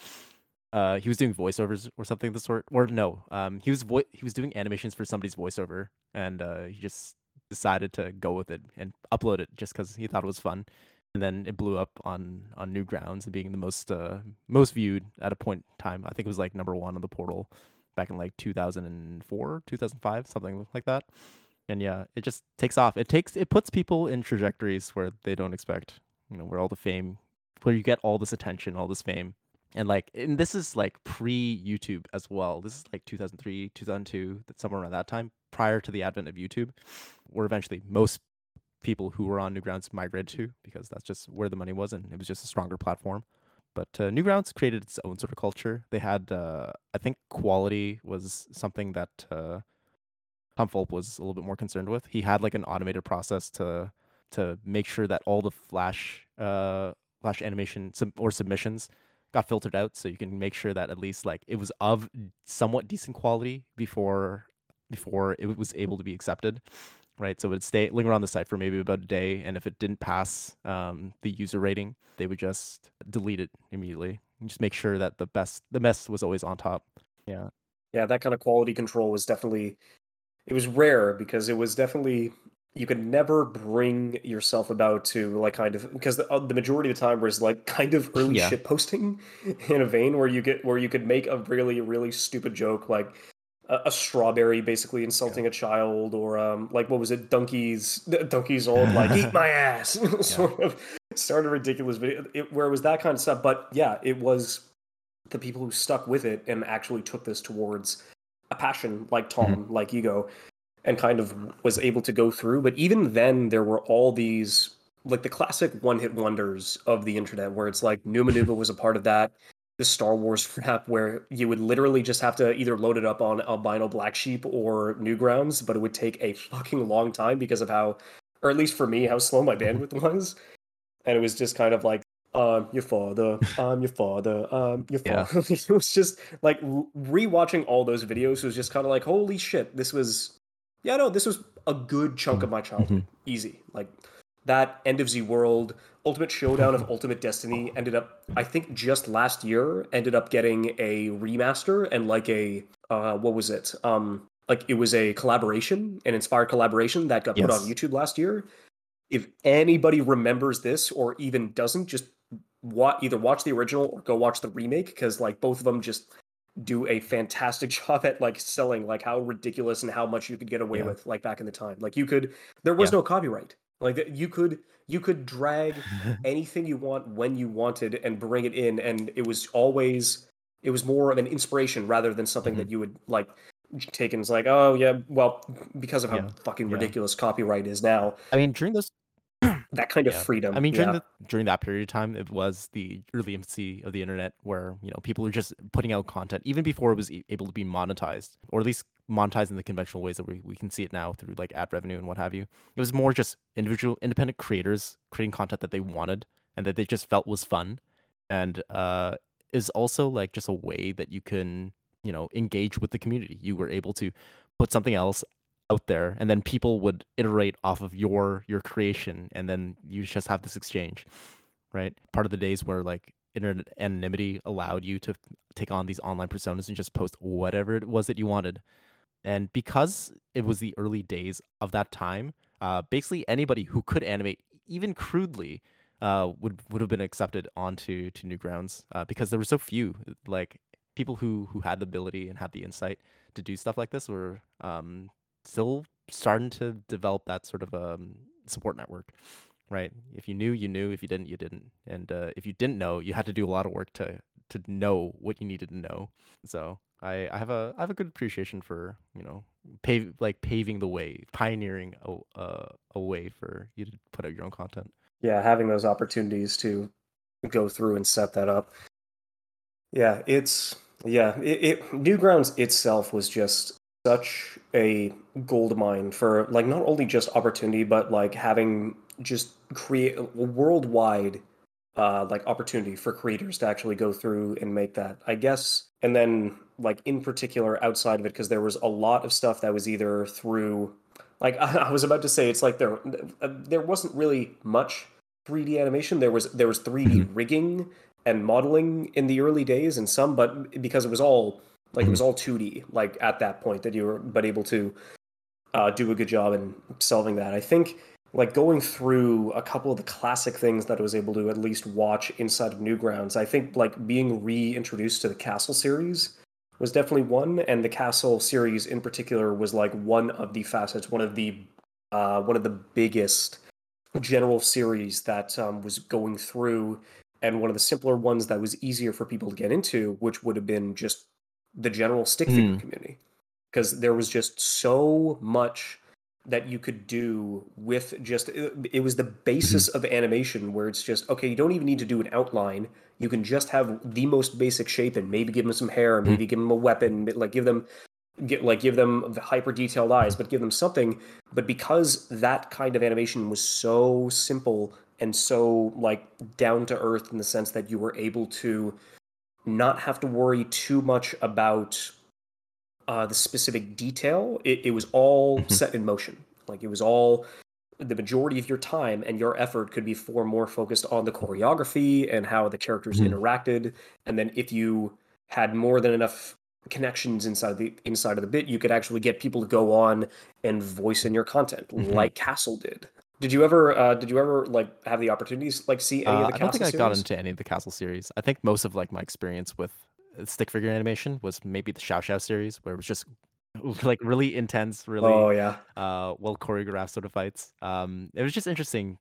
uh he was doing voiceovers or something of the sort or no um he was vo- he was doing animations for somebody's voiceover and uh he just decided to go with it and upload it just because he thought it was fun. And then it blew up on on Newgrounds and being the most uh most viewed at a point in time. I think it was like number one on the portal back in like 2004 2005 something like that. And yeah it just takes off. It takes it puts people in trajectories where they don't expect you know where all the fame where you get all this attention all this fame and like and this is like pre youtube as well. This is like 2003 2002 that somewhere around that time prior to the advent of youtube where eventually most people who were on newgrounds migrated to because that's just where the money was and it was just a stronger platform. But uh, newgrounds created its own sort of culture. They had uh, i think quality was something that uh, tom fulp was a little bit more concerned with. He had like an automated process to to make sure that all the flash uh flash animation sub- or submissions got filtered out, so you can make sure that at least like it was of somewhat decent quality before before it was able to be accepted right? So it would stay linger on the site for maybe about a day, and if it didn't pass um, the user rating, they would just delete it immediately. And just make sure that the best the best was always on top. Yeah, yeah, that kind of quality control was definitely it was rare because it was definitely you could never bring yourself about to like kind of because the, uh, the majority of the time was like kind of early yeah. shit posting in a vein where you get where you could make a really really stupid joke like a, a strawberry basically insulting yeah. a child, or um, like what was it, donkeys, donkeys old like eat my ass, sort of started ridiculous video it, where it was that kind of stuff. But yeah, it was the people who stuck with it and actually took this towards a passion, like Tom, mm-hmm. like Ego, and kind of was able to go through. But even then, there were all these like the classic one hit wonders of the internet, where it's like Numa Numa was a part of that the Star Wars app where you would literally just have to either load it up on albino black sheep or newgrounds, but it would take a fucking long time because of how, or at least for me, how slow my bandwidth was. And it was just kind of like, um, your father, I'm your father, um, your father. Yeah. it was just like rewatching all those videos was just kind of like, holy shit, this was, yeah, no, this was a good chunk of my childhood. Mm-hmm. Easy. Like, that End of Z World, Ultimate Showdown of Ultimate Destiny ended up, I think, just last year, ended up getting a remaster and like a uh, what was it? Um, like it was a collaboration, an inspired collaboration that got yes. put on YouTube last year. If anybody remembers this or even doesn't, just wa- either watch the original or go watch the remake because like both of them just do a fantastic job at like selling like how ridiculous and how much you could get away yeah. with like back in the time. Like you could, there was yeah. no copyright like you could you could drag anything you want when you wanted and bring it in, and it was always it was more of an inspiration rather than something mm-hmm. that you would like take and it's like, oh yeah, well because of how yeah. fucking ridiculous copyright is now. I mean, during this that kind of yeah. freedom. I mean, during yeah. the during that period of time, it was the early infancy of the internet, where you know people were just putting out content even before it was able to be monetized, or at least monetized in the conventional ways that we, we can see it now through like ad revenue and what have you. It was more just individual, independent creators creating content that they wanted and that they just felt was fun, and uh, is also like just a way that you can you know engage with the community. You were able to put something else out there and then people would iterate off of your your creation and then you just have this exchange right? Part of the days where like internet anonymity allowed you to take on these online personas and just post whatever it was that you wanted. And because it was the early days of that time uh, basically anybody who could animate even crudely uh, would would have been accepted onto to newgrounds uh, because there were so few like people who who had the ability and had the insight to do stuff like this were um, still starting to develop that sort of um, support network, right? If you knew, you knew. If you didn't, you didn't. And uh, if you didn't know, you had to do a lot of work to to know what you needed to know. So I, I have a I have a good appreciation for you know pave like paving the way, pioneering a uh, a way for you to put out your own content. Yeah, having those opportunities to go through and set that up. Yeah, it's yeah. It, it Newgrounds itself was just such a gold mine for like not only just opportunity but like having just create a worldwide uh like opportunity for creators to actually go through and make that i guess and then like in particular outside of it because there was a lot of stuff that was either through like i was about to say it's like there there wasn't really much 3d animation there was there was 3d mm-hmm. rigging and modeling in the early days and some but because it was all like it was mm-hmm. all 2D, like at that point that you were but able to uh, do a good job in solving that. I think like going through a couple of the classic things that I was able to at least watch inside of Newgrounds. I think like being reintroduced to the Castle series was definitely one, and the Castle series in particular was like one of the facets, one of the uh, one of the biggest general series that um, was going through, and one of the simpler ones that was easier for people to get into, which would have been just the general stick figure mm. community because there was just so much that you could do with just it, was the basis mm-hmm. of animation where it's just okay you don't even need to do an outline you can just have the most basic shape and maybe give them some hair maybe mm-hmm. give them a weapon like give them get like give them the hyper detailed eyes but give them something but because that kind of animation was so simple and so like down to earth in the sense that you were able to not have to worry too much about uh, the specific detail. It, it was all Mhm. set in motion. Like it was all the majority of your time and your effort could be for more focused on the choreography and how the characters Mhm. interacted. And then if you had more than enough connections inside of the inside of the bit, you could actually get people to go on and voice in your content, Mhm. like Castle did. Did you ever uh, did you ever like have the opportunities like see any Uh, of the I don't think I got into any of the Castle series. I think most of like my experience with uh, stick figure animation was maybe the Xiao Xiao series, where it was just like really intense, really Oh yeah. uh, well choreographed sort of fights. Um, it was just interesting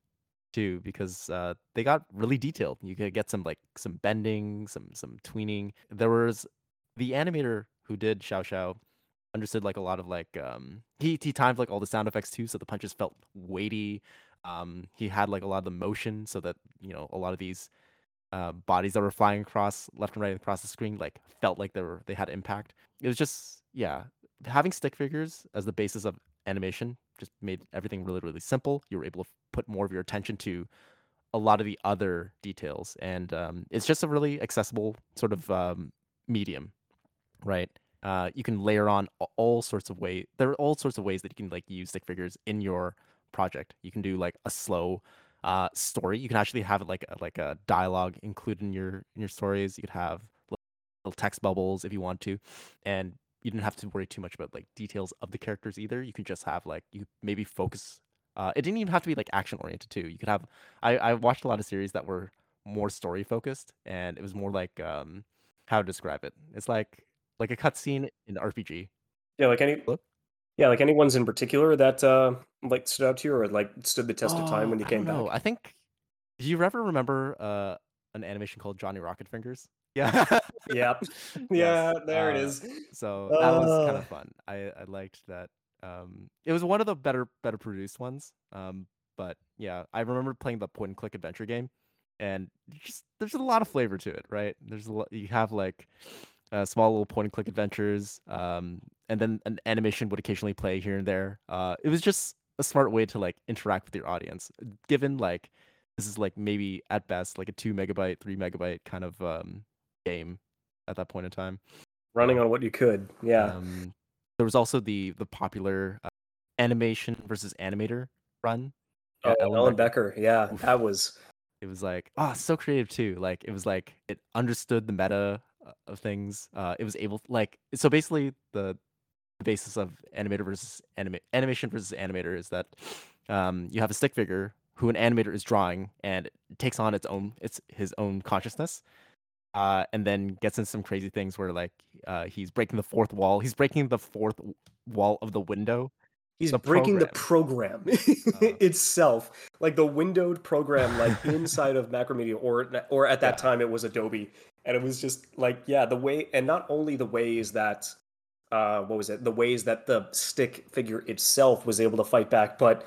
too because uh, they got really detailed. You could get some like some bending, some some tweening. There was the animator who did Xiao Xiao understood like a lot of like um he he timed like all the sound effects too, so the punches felt weighty. Um, he had like a lot of the motion, so that you know a lot of these uh, bodies that were flying across left and right across the screen like felt like they were they had impact. It was just yeah, having stick figures as the basis of animation just made everything really really simple. You were able to put more of your attention to a lot of the other details, and um, it's just a really accessible sort of um, medium, right? Uh, you can layer on all sorts of ways. There are all sorts of ways that you can like use stick figures in your project. You can do like a slow uh, story. You can actually have it like a, like a dialogue included in your in your stories. You could have little text bubbles if you want to, and you didn't have to worry too much about like details of the characters either. You could just have like you maybe focus. Uh, it didn't even have to be like action oriented too. You could have. I I watched a lot of series that were more story focused, and it was more like um how to describe it. It's like like a cutscene in RPG. Yeah, like any Hello? yeah, like any ones in particular that uh like stood out to you or like stood the test of time Oh, when you I came back? I think. Do you ever remember uh an animation called Johnny Rocket Fingers? Yeah. Yep. Yes. Yeah, there it Uh, is. so that was kind of fun. I I liked that. Um, it was one of the better better produced ones. Um, but yeah, I remember playing the point and click adventure game, and just there's a lot of flavor to it, right? There's a lot. You have like uh, small little point and click adventures, um, and then an animation would occasionally play here and there. Uh, it was just a smart way to like interact with your audience, given like this is like maybe at best like a two megabyte, three megabyte kind of um, game at that point in time. running on what you could. Yeah. um, there was also the the popular uh, animation versus animator run. Oh, Alan Alan Becker. Becker. Yeah, Oof. that was It was like, oh, so creative too. Like it was like it understood the meta uh, of things. Uh, it was able like so basically the the basis of animator versus anima- animation versus animator is that um, you have a stick figure who an animator is drawing and it takes on its own its his own consciousness uh, and then gets in some crazy things where like uh, he's breaking the fourth wall he's breaking the fourth wall of the window he's the breaking program. the program uh, itself, like the windowed program, like inside of Macromedia, or or at that yeah. time it was Adobe, and it was just like yeah, the way, and not only the ways that, uh, what was it? The ways that the stick figure itself was able to fight back, but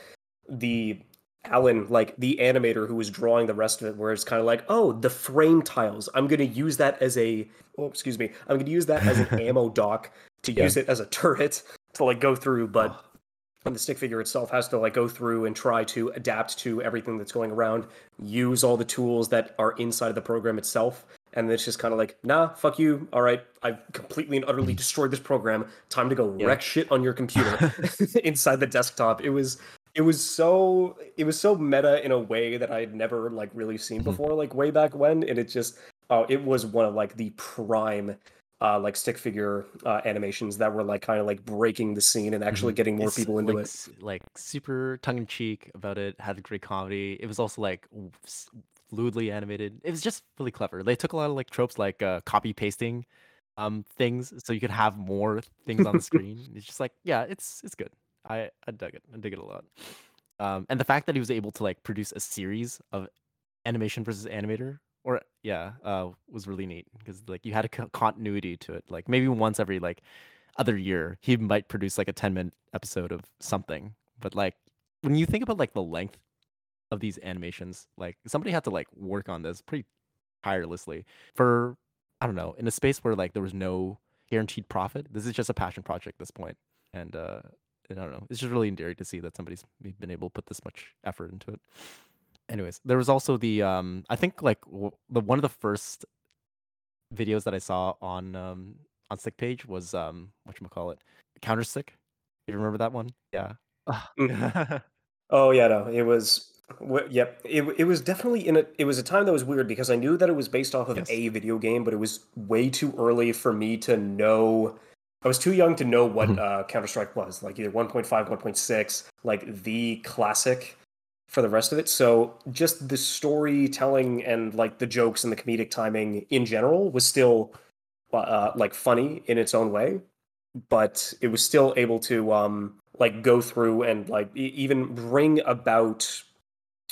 the Alan, like the animator who was drawing the rest of it, where it's kind of like, oh, the frame tiles. I'm gonna use that as a, oh, excuse me, I'm gonna use that as an ammo dock to yeah use it as a turret to like go through, but oh, and the stick figure itself has to like go through and try to adapt to everything that's going around use all the tools that are inside of the program itself and it's just kind of like nah fuck you all right i've completely and utterly destroyed this program time to go yeah wreck shit on your computer inside the desktop it was it was so it was so meta in a way that i had never like really seen Mhm. before like way back when and it just oh it was one of like the prime uh, like stick figure uh, animations that were like kind of like breaking the scene and actually Mhm. getting more It's people into like it. like super tongue in cheek about it. Had great comedy. It was also like fluidly animated. It was just really clever. They took a lot of like tropes like uh, copy pasting um things so you could have more things on the screen. It's just like yeah, it's it's good. I I dug it. I dig it a lot. Um, and the fact that he was able to like produce a series of animation versus animator or yeah uh was really neat because like you had a co- continuity to it like maybe once every like other year he might produce like a 10 minute episode of something but like when you think about like the length of these animations like somebody had to like work on this pretty tirelessly for i don't know in a space where like there was no guaranteed profit this is just a passion project at this point and uh i don't know it's just really endearing to see that somebody's been able to put this much effort into it anyways there was also the um i think like w- the one of the first videos that I saw on um on Stick Page was um what call it Counter Stick. You remember that one? Yeah. Oh yeah, no, it was. W- yep, it it was definitely in a. It was a time that was weird because I knew that it was based off of Yes. a video game, but it was way too early for me to know. I was too young to know what Mhm. uh, Counter Strike was, like either 1.5, 1.6, like the classic for the rest of it. So just the storytelling and like the jokes and the comedic timing in general was still uh, like funny in its own way, but it was still able to um like go through and like e- even bring about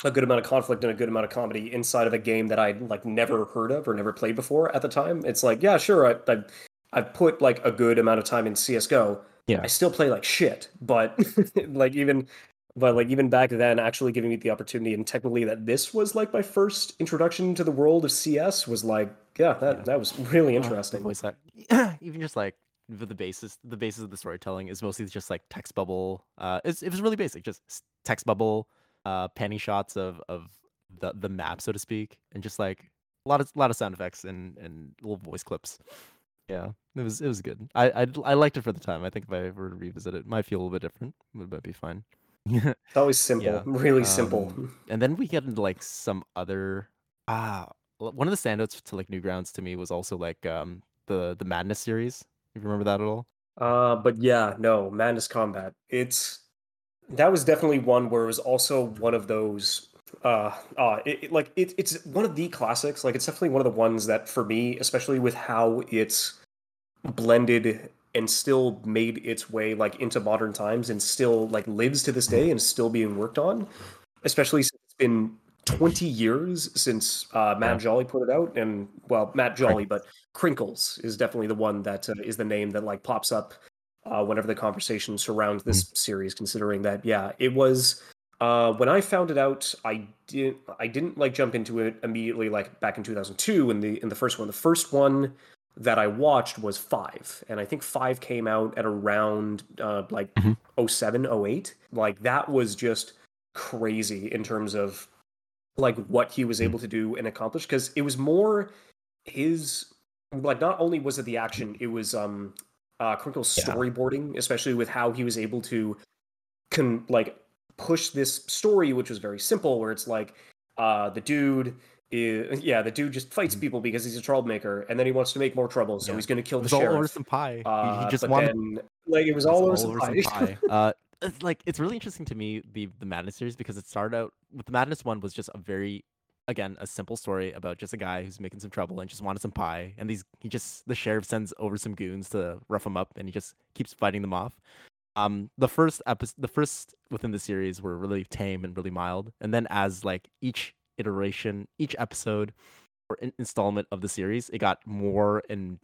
a good amount of conflict and a good amount of comedy inside of a game that I'd like never heard of or never played before at the time. It's like, yeah, sure, I, I I've put like a good amount of time in CS:GO. Yeah. I still play like shit, but like even but like even back then actually giving me the opportunity and technically that this was like my first introduction to the world of CS was like yeah, that Yeah. that was really Uh, interesting. voice act- even just like the the basis the basis of the storytelling is mostly just like text bubble uh it's, it was really basic just text bubble uh panning shots of of the the map so to speak and just like a lot of a lot of sound effects and and little voice clips yeah it was it was good i i, I liked it for the time i think if i ever revisit it, it might feel a little bit different but it might be fine It's always simple, Yeah, really simple. um, and then we get into like some other ah one of the standouts to like Newgrounds to me was also like um the the Madness series. If you remember that at all? Uh, but yeah, no, Madness Combat. It's that was definitely one where it was also one of those. Uh, uh, it, it- like it, it's one of the classics. Like it's definitely one of the ones that, for me, especially with how it's blended and still made its way like into modern times and still like lives to this day and is still being worked on. Especially since it's been 20 years since uh, Matt Jolly put it out, and well, Matt Jolly, but Krinkels is definitely the one that uh, is the name that like pops up uh, whenever the conversation surrounds this series. Considering that, yeah, it was uh, when I found it out, I didn't I didn't like jump into it immediately like back in 2002 in the in the first one. The first one that I watched was five, and I think five came out at around uh, like Mhm. 07, 08. Like that was just crazy in terms of like what he was able to do and accomplish because it was more his like not only was it the action it was um uh Krinkels' Yeah. storyboarding especially with how he was able to can like push this story which was very simple where it's like uh the dude is yeah the dude just fights Mhm. people because he's a troublemaker and then he wants to make more trouble so Yeah. he's going to kill the was all over some pie. He- uh, he, just but wanted then like it was It's all over some pie. pie. uh, it's like it's really interesting to me the the Madness series because it started out with the Madness one was just a very again a simple story about just a guy who's making some trouble and just wanted some pie and these he just the sheriff sends over some goons to rough him up and he just keeps fighting them off. Um, the first episode, the first within the series were really tame and really mild, and then as like each iteration, each episode or in- installment of the series, it got more and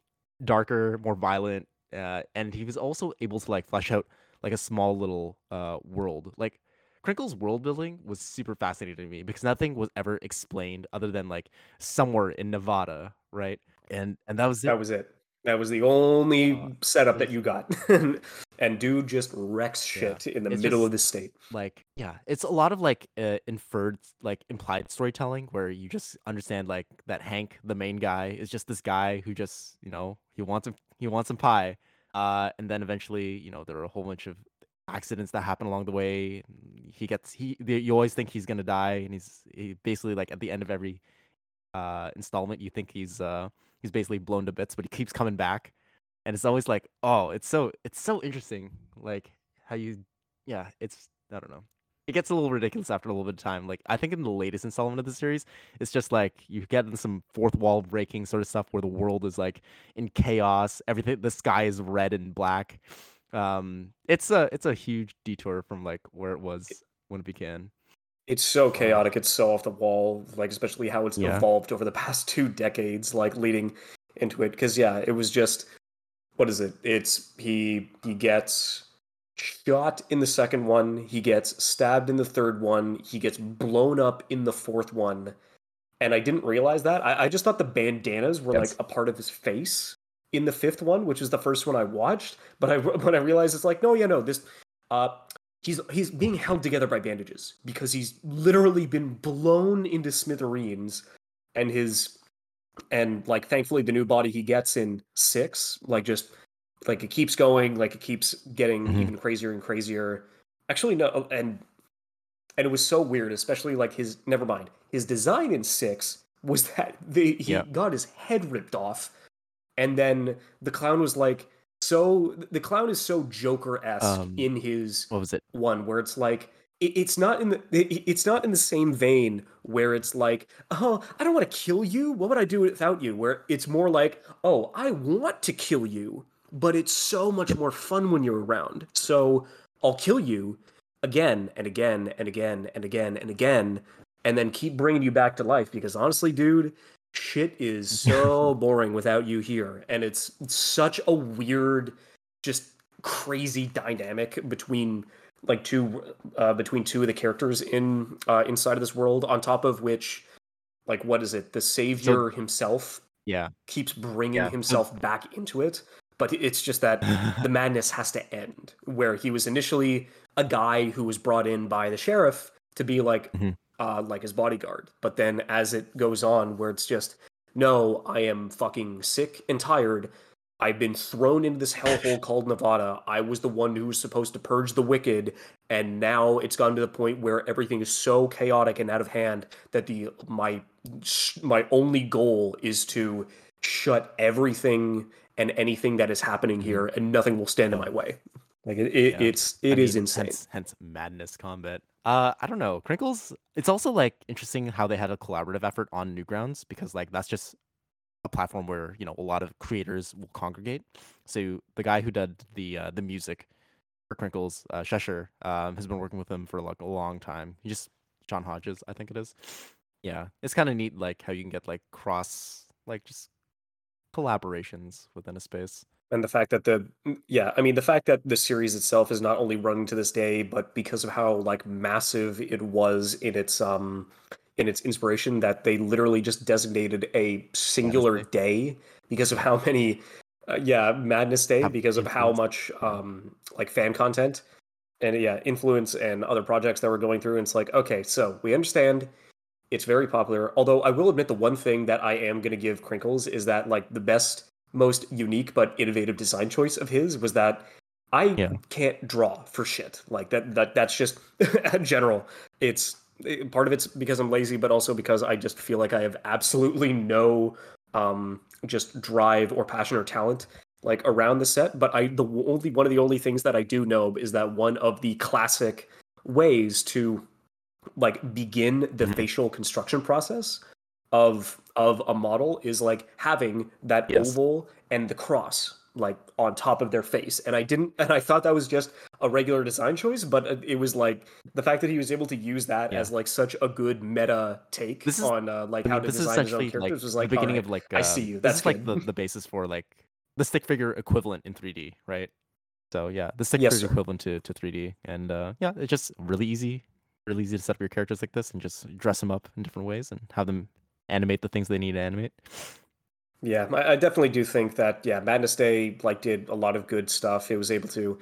darker, more violent, uh, and he was also able to like flesh out like a small little uh world. Like Krinkels' world building was super fascinating to me because nothing was ever explained other than like somewhere in Nevada, right? And and that was it. That was it. That was the only Uh, setup that you got. and, dude just wrecks Yeah. shit in the It's middle just- of the state. like yeah it's a lot of like uh, inferred like implied storytelling where you just understand like that hank the main guy is just this guy who just you know he wants him he wants some pie uh and then eventually you know there are a whole bunch of accidents that happen along the way he gets he you always think he's gonna die and he's he basically like at the end of every uh installment you think he's uh he's basically blown to bits but he keeps coming back and it's always like oh it's so it's so interesting like how you yeah it's i don't know. It gets a little ridiculous after a little bit of time like i think in the latest installment of the series it's just like you get in some fourth wall breaking sort of stuff where the world is like in chaos everything the sky is red and black um it's a it's a huge detour from like where it was when it began It's so chaotic. It's so off the wall. Like especially how it's Yeah. evolved over the past two decades, like leading into it. Because yeah, it was just what is it? It's he he gets shot in the second one. He gets stabbed in the third one. He gets blown up in the fourth one. And I didn't realize that. I, I just thought the bandanas were Yes. like a part of his face in the fifth one, which is the first one I watched. But I when I realized it's like, no, yeah, no, this uh he's he's being held together by bandages because he's literally been blown into smithereens and his and like thankfully the new body he gets in six like just like it keeps going like it keeps getting Mhm. even crazier and crazier actually no and and it was so weird especially like his never mind his design in six was that the he Yeah. got his head ripped off and then the clown was like so the clown is so joker-esque Um, in his What was it? one where it's like it, it's not in the it, it's not in the same vein where it's like oh i don't want to kill you. What would i do without you? Where it's more like oh i want to kill you but it's so much more fun when you're around. So i'll kill you again and again and again and again and again and then keep bringing you back to life. Because honestly dude shit is so boring without you here and it's such a weird just crazy dynamic between like two uh, between two of the characters in uh, inside of this world on top of which like what is it the savior himself Yeah. keeps bringing Yeah. himself back into it but it's just that the madness has to end where he was initially a guy who was brought in by the sheriff to be like Mhm. Uh like his bodyguard. But then as it goes on where it's just no i am fucking sick and tired. I've been thrown into this hellhole called nevada. I was the one who was supposed to purge the wicked. And now it's gotten to the point where everything is so chaotic and out of hand that the my my only goal is to shut everything and anything that is happening here and nothing will stand in my way like it, it Yeah. it's it is I mean, insane Hence, hence madness combat. Uh, I don't know. Krinkels. It's also like interesting how they had a collaborative effort on Newgrounds because like that's just a platform where you know a lot of creators will congregate. So the guy who did the uh, the music for Krinkels, uh, Cheshyre, um, has been working with him for like a long time. He just John Hodges, I think it is. Yeah, it's kind of neat, like how you can get like cross, like just collaborations within a space. And the fact that the mm, yeah i mean the fact that the series itself is not only running to this day but because of how like massive it was in its um in its inspiration that they literally just designated a singular day. because of how many uh, yeah madness day because of how much um like fan content and yeah influence and other projects that we're going through. And it's like okay so we understand it's very popular. Although i will admit the one thing that i am going to give Krinkels is that like the best most unique but innovative design choice of his was that i Yeah. can't draw for shit like that that that's just in general it's part of it's because i'm lazy but also because i just feel like i have absolutely no um just drive or passion or talent like around the set but i the only one of the only things that i do know is that one of the classic ways to like begin the Mhm. facial construction process of of a model is like having that Yes. oval and the cross like on top of their face and i didn't and i thought that was just a regular design choice but it- it was like the fact that he was able to use that Yeah. as like such a good meta take This is- on uh, like I how to design his own characters like was like the beginning "Alright, of like I uh, see you. That's like the, the basis for like the stick figure equivalent in 3D, right? So yeah, the stick Yes, figure sir. equivalent to, to 3D, and uh, yeah, it's just really easy, really easy to set up your characters like this and just dress them up in different ways and have them animate the things they need to animate. Yeah, I, definitely do think that yeah, Madness Day like did a lot of good stuff. It was able to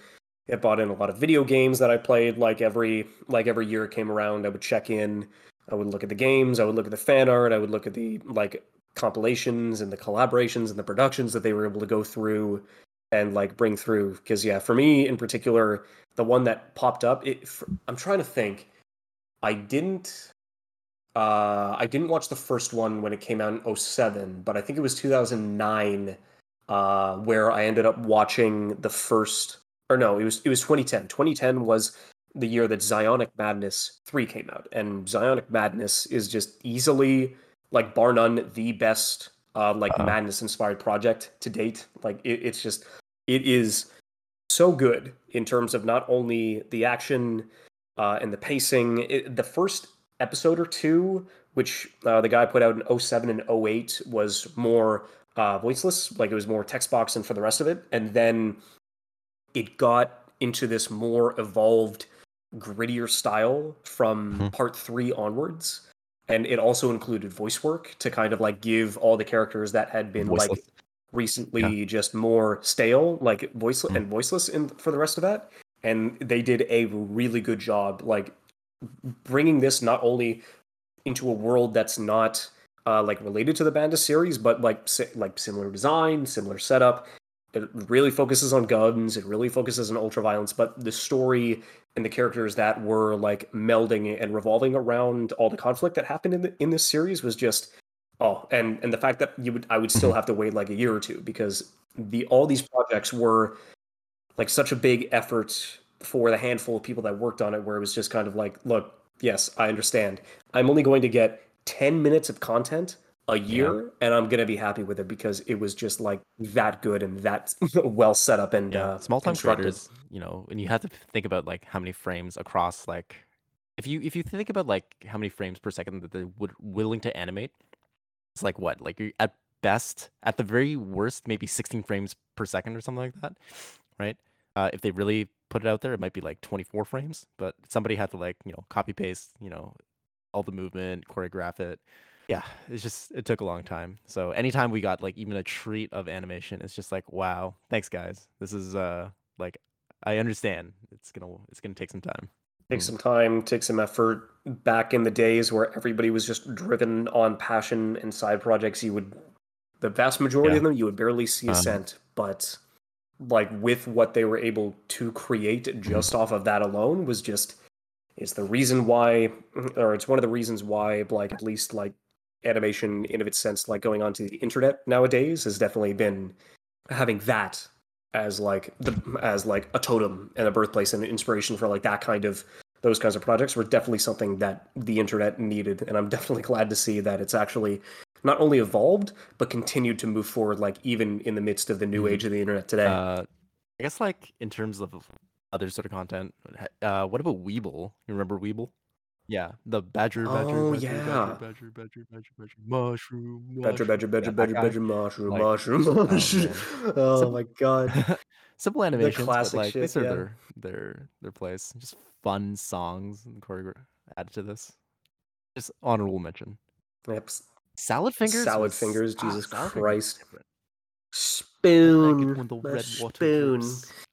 it brought in a lot of video games that I played like every like every year it came around. I would check in, I would look at the games, I would look at the fan art, I would look at the like compilations and the collaborations and the productions that they were able to go through and like bring through because yeah, for me in particular, the one that popped up, it I'm trying to think. I didn't uh, I didn't watch the first one when it came out in 07, but I think it was 2009 uh, where I ended up watching the first or no, it was it was 2010. 2010 was the year that Zionic Madness 3 came out. And Zionic Madness is just easily like bar none the best uh, like Uh-oh. madness inspired project to date. Like it, it's just it is so good in terms of not only the action uh, and the pacing. It, the first episode or two, which uh, the guy put out in 07 and 08, was more uh, voiceless, like it was more text box and for the rest of it. And then it got into this more evolved, grittier style from Mhm. part three onwards. And it also included voice work to kind of like give all the characters that had been like Voiceless. recently just more stale, like voiceless Mm. and voiceless in for the rest of that. And they did a really good job, like bringing this not only into a world that's not uh, like related to the Banda series, but like si- like similar design, similar setup. It really focuses on guns. It really focuses on ultraviolence, but the story and the characters that were like melding and revolving around all the conflict that happened in the, in this series was just oh, and and the fact that you would I would still have to wait like a year or two because the all these projects were like such a big effort for the handful of people that worked on it, where it was just kind of like, look, yes, I understand. I'm only going to get 10 minutes of content a year yeah. and I'm gonna be happy with it because it was just like that good and that well set up and yeah. uh, small time creators, you know, and you have to think about like how many frames across like if you if you think about like how many frames per second that they would willing to animate, it's like what like at best at the very worst maybe 16 frames per second or something like that, right? Uh, if they really put it out there, it might be like 24 frames, but somebody had to like you know copy paste you know all the movement, choreograph it. Yeah, it's just it took a long time. So anytime we got like even a treat of animation, it's just like wow, thanks guys. This is uh like I understand. It's gonna it's gonna take some time. Take mm. some time, take some effort. Back in the days where everybody was just driven on passion and side projects, you would the vast majority yeah. of them you would barely see a uh-huh. cent. But like with what they were able to create just off of that alone was just it's the reason why, or it's one of the reasons why, like at least like animation in of its sense, like going onto the internet nowadays, has definitely been having that as like the as like a totem and a birthplace and an inspiration for like that kind of those kinds of projects were definitely something that the internet needed. And i'm definitely glad to see that it's actually not only evolved but continued to move forward like even in the midst of the new mm-hmm. age of the internet today uh, i guess like in terms of other sort of content. Uh, what about Weebl? You remember Weebl? Yeah, the badger, badger, Oh badger, yeah. badger, badger, badger, badger, badger, mushroom, Badger, badger, badger, Yeah, badger, badger, mushroom, Like, mushroom, oh mushroom. Oh simple, my god. simple The animations, but classic like they shit, serve yeah. their their their place. Just fun songs and choreograph added to this. Just honorable mention. Yep. Salad Fingers Salad fingers, ah, Jesus Salad Christ. different. I like it Spoon. the The red spoon.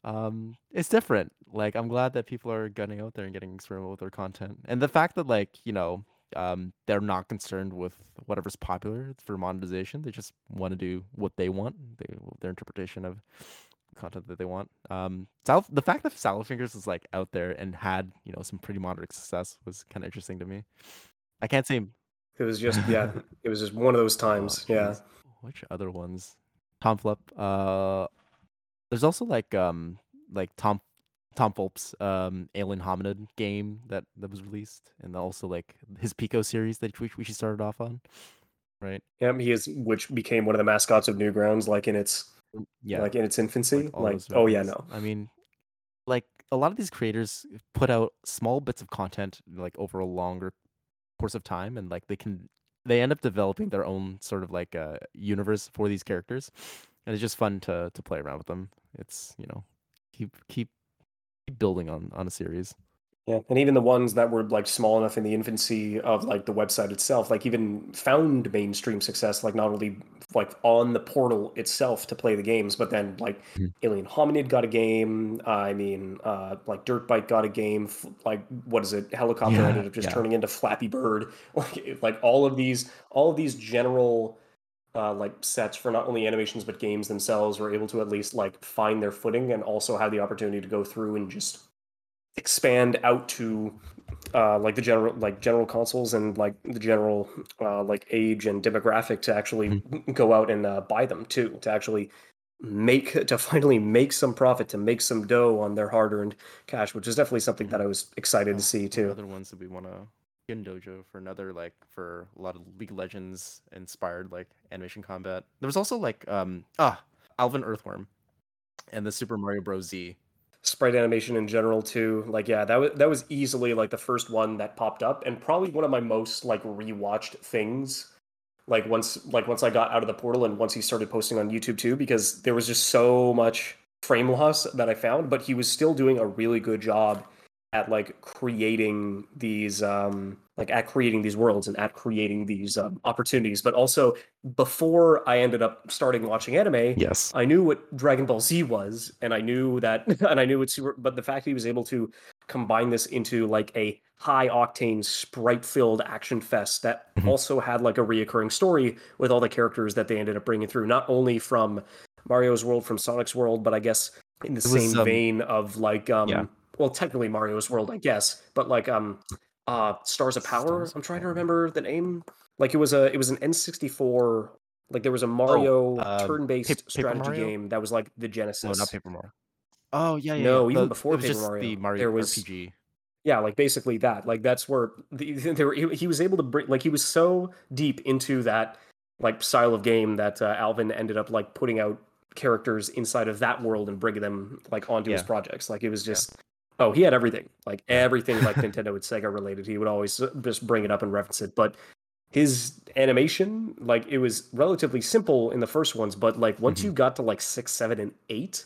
Um, it's different. Like I'm glad that people are getting out there and getting experimental with their content, and the fact that like you know, um, they're not concerned with whatever's popular for monetization. They just want to do what they want. They their interpretation of content that they want. Um, Sal- the fact that Salad Fingers is like out there and had you know some pretty moderate success was kind of interesting to me. I can't say. It was just yeah, it was just one of those Oh times. Yeah. which other ones? Tom Fulp. Uh, there's also like um like Tom Tom Fulp's um Alien Hominid game that that was released, and also like his Pico series that we we started off on, right? Yeah, he is which became one of the mascots of Newgrounds like in its Mm, Yeah, like in its infancy. all Like oh yeah, no. I mean, like a lot of these creators put out small bits of content like over a longer course of time, and like they can they end up developing their own sort of like uh universe for these characters, and it's just fun to to play around with them. It's you know keep keep keep building on on a series. Yeah, and even the ones that were like small enough in the infancy of like the website itself, like even found mainstream success, like not only like on the portal itself to play the games, but then like Mhm. Alien Hominid got a game. Uh, I mean, uh, like Dirt Bike got a game. f- Like what is it? Helicopter Yeah, ended up just yeah. turning into Flappy Bird. Like like all of these, all of these general uh, like sets for not only animations but games themselves were able to at least like find their footing and also have the opportunity to go through and just expand out to uh, like the general like general consoles and like the general uh, like age and demographic to actually Mhm. go out and uh, buy them too to actually make to finally make some profit to make some dough on their hard-earned cash which is definitely something that Mhm. i was excited Oh, to see too other ones that we want to get in Dojo for another like for a lot of League of Legends inspired like animation combat. There was also like um ah Alvin Earthworm and the Super Mario Bros. Z. sprite animation in general too. Like yeah that was that was easily like the first one that popped up and probably one of my most like rewatched things like once like once I got out of the portal and once he started posting on YouTube too because there was just so much frame loss that I found but he was still doing a really good job at like creating these um like at creating these worlds and at creating these um, opportunities. But also before I ended up starting watching anime, Yes. I knew what Dragon Ball Z was, and I knew that, and I knew it's super. But the fact he was able to combine this into like a high octane, sprite filled action fest that Mhm. also had like a reoccurring story with all the characters that they ended up bringing through, not only from Mario's world, from Sonic's world, but I guess in the was, same um, vein of like, um, yeah. well, technically Mario's world, I guess, but like, um, uh, Stars of Power. Stars I'm trying to remember the name. Like it was a, it was an N64. Like there was a Mario uh, turn-based Paper- Paper strategy Mario? game that was like the Genesis. No, not Paper Mario. Oh yeah, yeah. No, yeah. even The- before it was Paper just Mario, the Mario there was- RPG. Yeah, like basically that. Like that's where the, they were. He, he was able to bring. Like he was so deep into that like style of game that uh, Alvin ended up like putting out characters inside of that world and bringing them like onto his projects. Like it was just. Oh, he had everything. Like everything like Nintendo and Sega related. He would always just bring it up and reference it. But his animation, like it was relatively simple in the first ones, but like once Mhm. you got to like six, seven, and eight,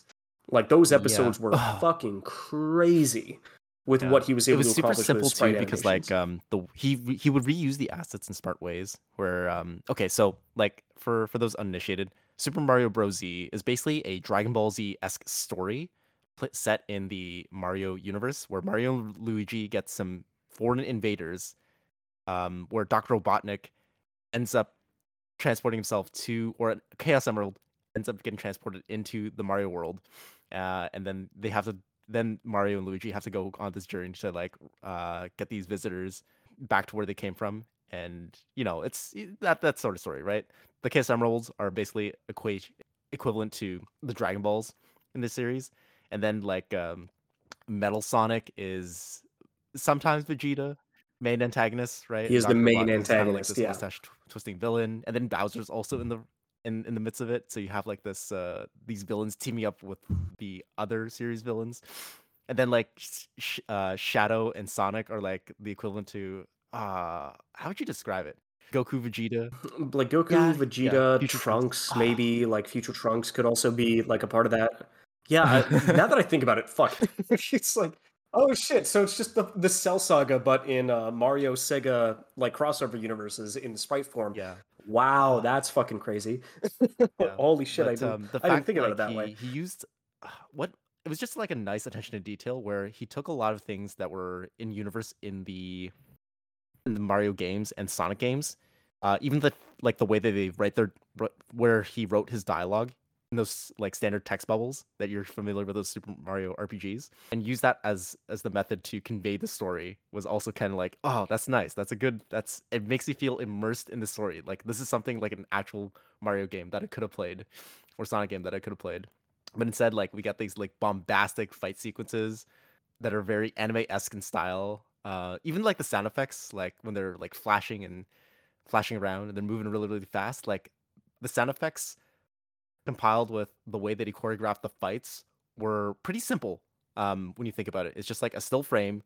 like those Yeah. episodes were Ugh. fucking crazy with Yeah. what he was able It was to super simple with too because like um the he he would reuse the assets in smart ways where um okay so like for for those uninitiated Super Mario Bros Z is basically a Dragon Ball Z esque story pl- set in the Mario universe where Mario and Luigi get some foreign invaders um where Dr. Robotnik ends up transporting himself to or Chaos Emerald ends up getting transported into the Mario world uh, and then they have to then Mario and Luigi have to go on this journey to like uh, get these visitors back to where they came from, and you know it's that that sort of story, right? The Chaos Emeralds are basically equivalent to the Dragon Balls in this series, and then like um, Metal Sonic is sometimes Vegeta, main antagonist, right? He is the main Robotnik is kinda antagonist, like this yeah. mustache twisting villain, and then Bowser's also in the in, in the midst of it. So you have like this uh these villains teaming up with the other series villains, and then like sh- uh, Shadow and Sonic are like the equivalent to uh how would you describe it? Goku, Vegeta. like Goku, Yeah, yeah, Vegeta, Future Trunks. Trunks, Ah. maybe like Future Trunks could also be like a part of that. Yeah, I, now that I think about it, fuck, it's like oh shit. So it's just the the Cell Saga, but in uh, Mario Sega like crossover universes in sprite form. Yeah. Wow, that's fucking crazy. Yeah, Holy shit, I didn't, um, the I didn't think about it that he, way. He used uh, what it was just like a nice attention to detail where he took a lot of things that were in universe in the in the Mario games and Sonic games. Uh, even the like the way that they write their where he wrote his dialogue in those like standard text bubbles that you're familiar with those Super Mario RPGs and use that as as the method to convey the story was also kind of like oh that's nice. That's a good that's it makes you feel immersed in the story. Like this is something like an actual Mario game that I could have played or Sonic game that I could have played. But instead like we got these like bombastic fight sequences that are very anime-esque in style uh even like the sound effects like when they're like flashing and flashing around and they're moving really really fast like the sound effects compiled with the way that he choreographed the fights were pretty simple um when you think about it. It's just like a still frame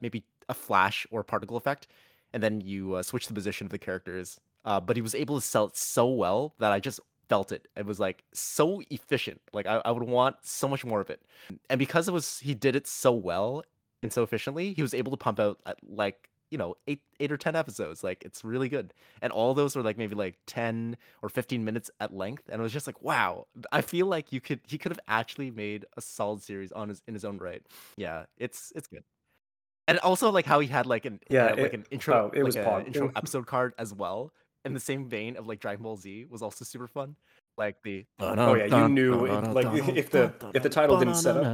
maybe a flash or particle effect and then you uh, switch the position of the characters uh but he was able to sell it so well that i just felt it. It was like so efficient. Like I, I would want so much more of it. And because it was he did it so well and so efficiently he was able to pump out uh, like you know eight eight or ten episodes like it's really good. And all those were like maybe like 10 or 15 minutes at length and it was just like wow. I feel like you could he could have actually made a solid series on his in his own right. Yeah it's it's good. And also like how he had like an Yeah, uh, like it- an intro oh, it like was a pog. intro episode card as well in the same vein of like dragon ball z was also super fun. Like the Oh, yeah, you knew it- like, if the- if the title didn't set up-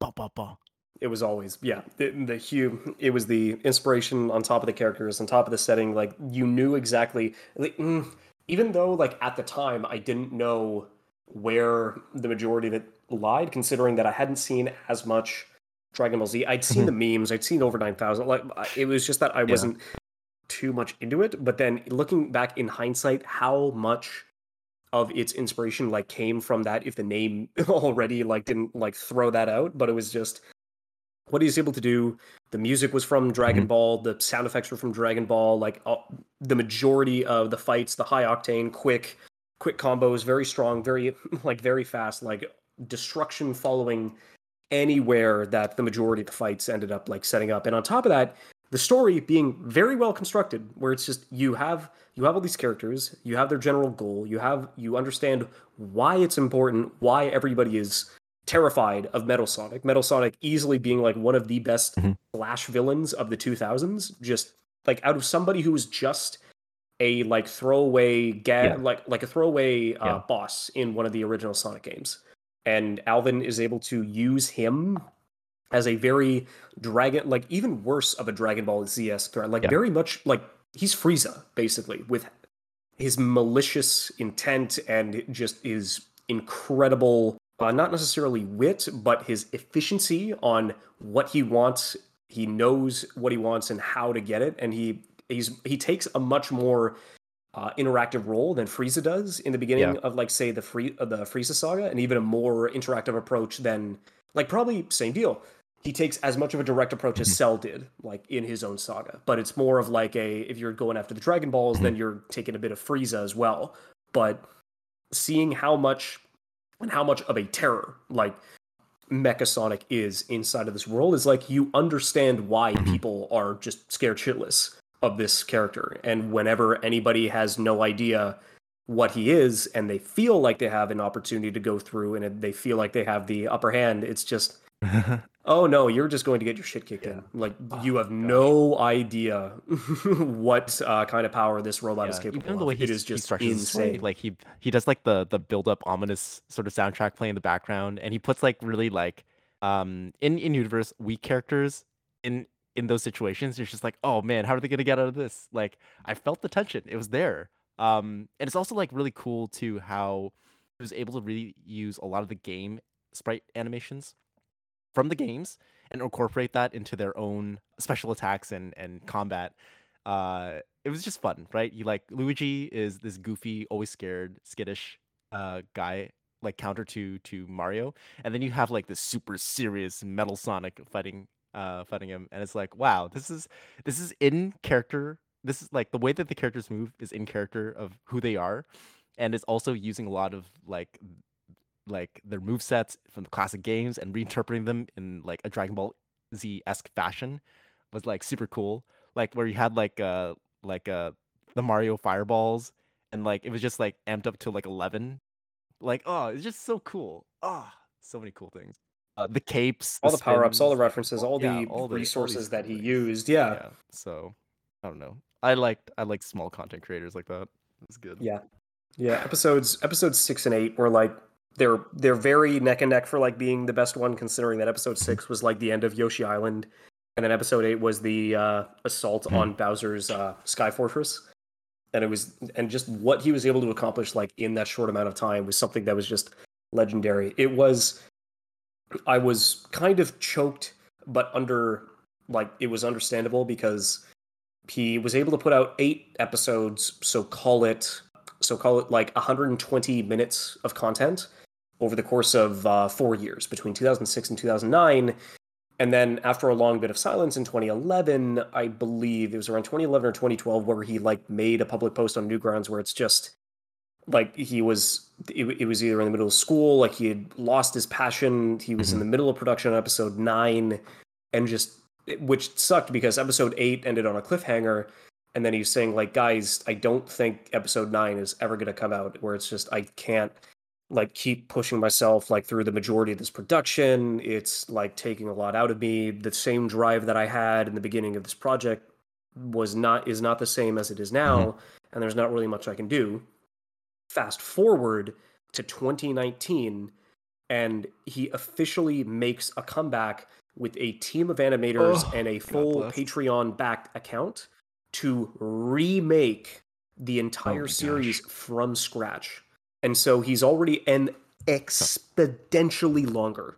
up it was always yeah the, the hue it was the inspiration on top of the characters on top of the setting like you knew exactly like, mm, even though like at the time i didn't know where the majority of it lied considering that i hadn't seen as much dragon ball z. I'd seen the memes i'd seen over 9000 like it was just that i wasn't too much into it but then looking back in hindsight how much of its inspiration like came from that if the name already like didn't like throw that out but it was just what he's able to do the music was from dragon Mhm. ball the sound effects were from dragon ball like uh, the majority of the fights the high octane quick quick combos very strong very like very fast like destruction following anywhere that the majority of the fights ended up like setting up and on top of that the story being very well constructed, where it's just you have you have all these characters, you have their general goal, you have you understand why it's important, why everybody is terrified of Metal Sonic. Metal Sonic easily being like one of the best Mhm. Flash villains of the 2000s. Just like out of somebody who was just a like throwaway ga- Yeah. like like a throwaway uh, Yeah. boss in one of the original Sonic games, and Alvin is able to use him as a very dragon like even worse of a Dragon Ball ZS threat, like Yeah. very much like he's Frieza basically with his malicious intent and just his incredible uh, not necessarily wit but his efficiency on what he wants he knows what he wants and how to get it and he he's he takes a much more uh, interactive role than Frieza does in the beginning Yeah. of like say the free uh, the Frieza saga and even a more interactive approach than like probably same deal he takes as much of a direct approach as Cell did, like in his own saga. But it's more of like a if you're going after the Dragon Balls, then you're taking a bit of Frieza as well. But seeing how much and how much of a terror like Mecha Sonic is inside of this world is like you understand why Mhm. people are just scared shitless of this character. And whenever anybody has no idea what he is and they feel like they have an opportunity to go through and they feel like they have the upper hand, it's just Oh no, you're just going to get your shit kicked in. Like Oh you have gosh. no idea what uh, kind of power this robot is Yeah, capable even the of. way he, it he just structures the story, insane. like he he does like the the build up ominous sort of soundtrack playing in the background, and he puts like really like um in in universe weak characters in in those situations. You're just like, oh man, how are they gonna get out of this? Like I felt the tension; it was there. Um, and it's also like really cool too how he was able to really use a lot of the game sprite animations from the games and incorporate that into their own special attacks and and combat. Uh, it was just fun, right? You like Luigi is this goofy, always scared, skittish uh guy, like counter to to Mario, and then you have like this super serious Metal Sonic fighting uh fighting him, and it's like wow, this is this is in character. This is like the way that the characters move is in character of who they are, and it's also using a lot of like like their move sets from the classic games and reinterpreting them in like a Dragon Ball Z esque fashion was like super cool. Like where you had like uh like uh the Mario fireballs and like it was just like amped up to like eleven. Like oh, it's just so cool. Oh, so many cool things. Uh, the capes, all the power ups, all the references, all yeah, the all the- all resources that he things. used. Yeah. Yeah. So I don't know. I liked I like small content creators like that. It's good. Yeah. Yeah. Episodes episodes six and eight were like they're they're very neck and neck for like being the best one, considering that episode six was like the end of Yoshi Island. And then episode eight was the uh, assault Mhm. on Bowser's uh, Sky Fortress. And it was and just what he was able to accomplish like in that short amount of time was something that was just legendary. It was I was kind of choked, but under like it was understandable because he was able to put out eight episodes, so call it so call it like 120 minutes of content over the course of uh, four years between 2006 and 2009. And then after a long bit of silence in 2011, I believe it was around 2011 or 2012 where he like made a public post on Newgrounds where it's just like he was it, it was either in the middle of school like he had lost his passion he was in the middle of production on episode 9 and just which sucked because episode 8 ended on a cliffhanger and then he's saying like guys i don't think episode 9 is ever going to come out where it's just i can't like keep pushing myself like through the majority of this production. It's like taking a lot out of me. The same drive that i had in the beginning of this project was not is not the same as it is now and there's not really much i can do. Fast forward to 2019 and he officially makes a comeback with a team of animators Oh, and a full patreon backed account to remake the Oh entire my series gosh. from scratch and so he's already and exponentially longer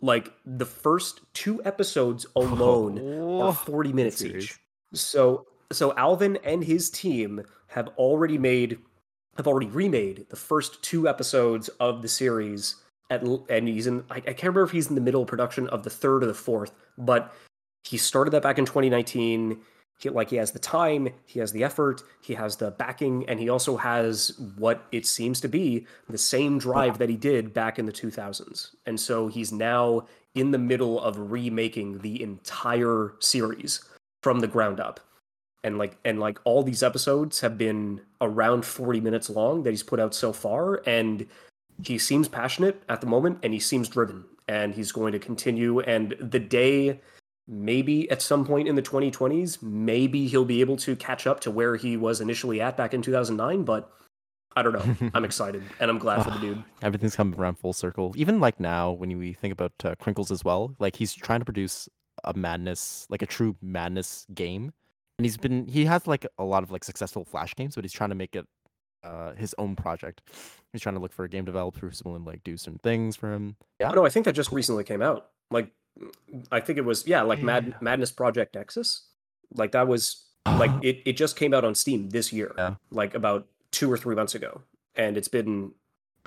like the first two episodes alone Oh, are 40 minutes each. So so Alvin and his team have already made have already remade the first two episodes of the series at, and he's in I, I can't remember if he's in the middle of production of the third or the fourth, but he started that back in 2019. He, like he has the time, he has the effort, he has the backing, and he also has what it seems to be the same drive that he did back in the 2000s. And so he's now in the middle of remaking the entire series from the ground up. And like and like all these episodes have been around 40 minutes long that he's put out so far and he seems passionate at the moment and he seems driven and he's going to continue and the day maybe at some point in the 2020s maybe he'll be able to catch up to where he was initially at back in 2009 but I don't know. I'm excited and I'm glad for the dude. Everything's coming around full circle. Even like now, when we think about uh, Krinkels as well, like he's trying to produce a madness, like a true madness game, and he's been he has like a lot of like successful flash games, but he's trying to make it uh, his own project. He's trying to look for a game developer who's willing to like do certain things for him. Yeah. no, I think that just recently came out. Like, I think it was yeah, like Mad Madness Project Nexus. Like that was like it. It just came out on Steam this year. Yeah. Like about two or three months ago, and it's been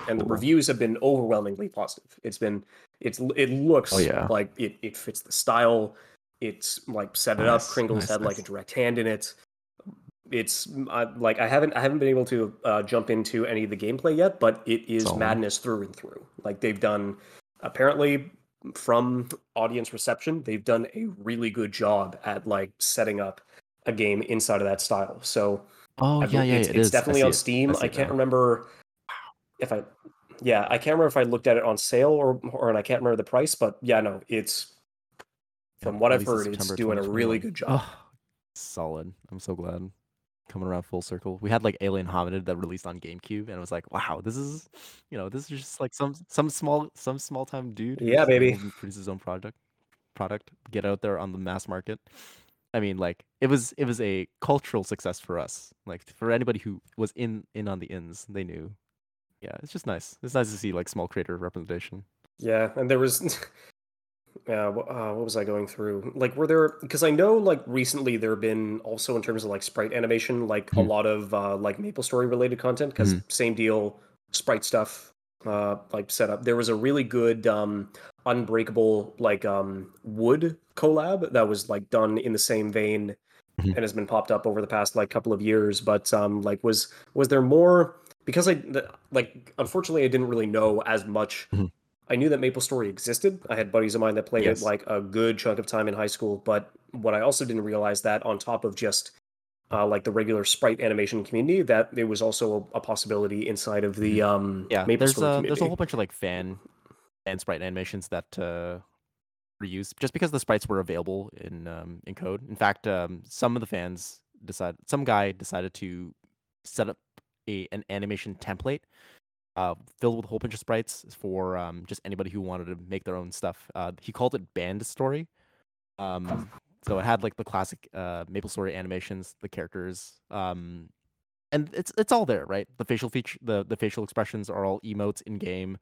and the reviews have been overwhelmingly positive. It's been it's it looks Oh, yeah. like it, it fits the style. It's like set it up. Krinkels nice, had like a direct hand in it. It's I, like I haven't I haven't been able to uh, jump into any of the gameplay yet, but it is madness through and through. Like they've done apparently from audience reception, they've done a really good job at like setting up a game inside of that style. So Oh I yeah, yeah, it's, it it's is. Definitely on it. Steam. see I can't now. remember if I, yeah, I can't remember if I looked at it on sale or or and I can't remember the price. But yeah, no, it's from what I've heard, it's doing a really good job. Oh, solid. I'm so glad. Coming around full circle. We had like Alien Hominid that released on GameCube, and it was like, wow, this is, you know, this is just like some some small some small time dude. Yeah, baby. produce his own project, product, get out there on the mass market. I mean, like it was it was a cultural success for us. Like for anybody who was in in on the ins, they knew. Yeah, it's just nice. It's nice to see like small creator representation. Yeah, and there was, yeah, uh, what was I going through? Like, were there? Because I know, like, recently there have been also in terms of like sprite animation, like a Mhm. lot of uh, like Maple Story related content. Because same deal, sprite stuff, uh, like set up. There was a really good um, Unbreakable like um wood collab that was like done in the same vein Mhm. and has been popped up over the past like couple of years. But um, like, was was there more? Because I like, unfortunately, I didn't really know as much. Mhm. I knew that Maple Story existed. I had buddies of mine that played Yes. it like a good chunk of time in high school. But what I also didn't realize that on top of just uh, like the regular sprite animation community, that there was also a, possibility inside of the um, Mm-hmm. Yeah, Maple there's Story a community. there's a whole bunch of like fan fan sprite animations that uh, were used just because the sprites were available in um, in code. In fact, um, some of the fans decided some guy decided to set up a an animation template uh, filled with a whole bunch of sprites for um, just anybody who wanted to make their own stuff. Uh, he called it BannedStory. Um, so it had like the classic uh, Maple Story animations, the characters, um, and it's it's all there, right? The facial feature, the the facial expressions are all emotes in game.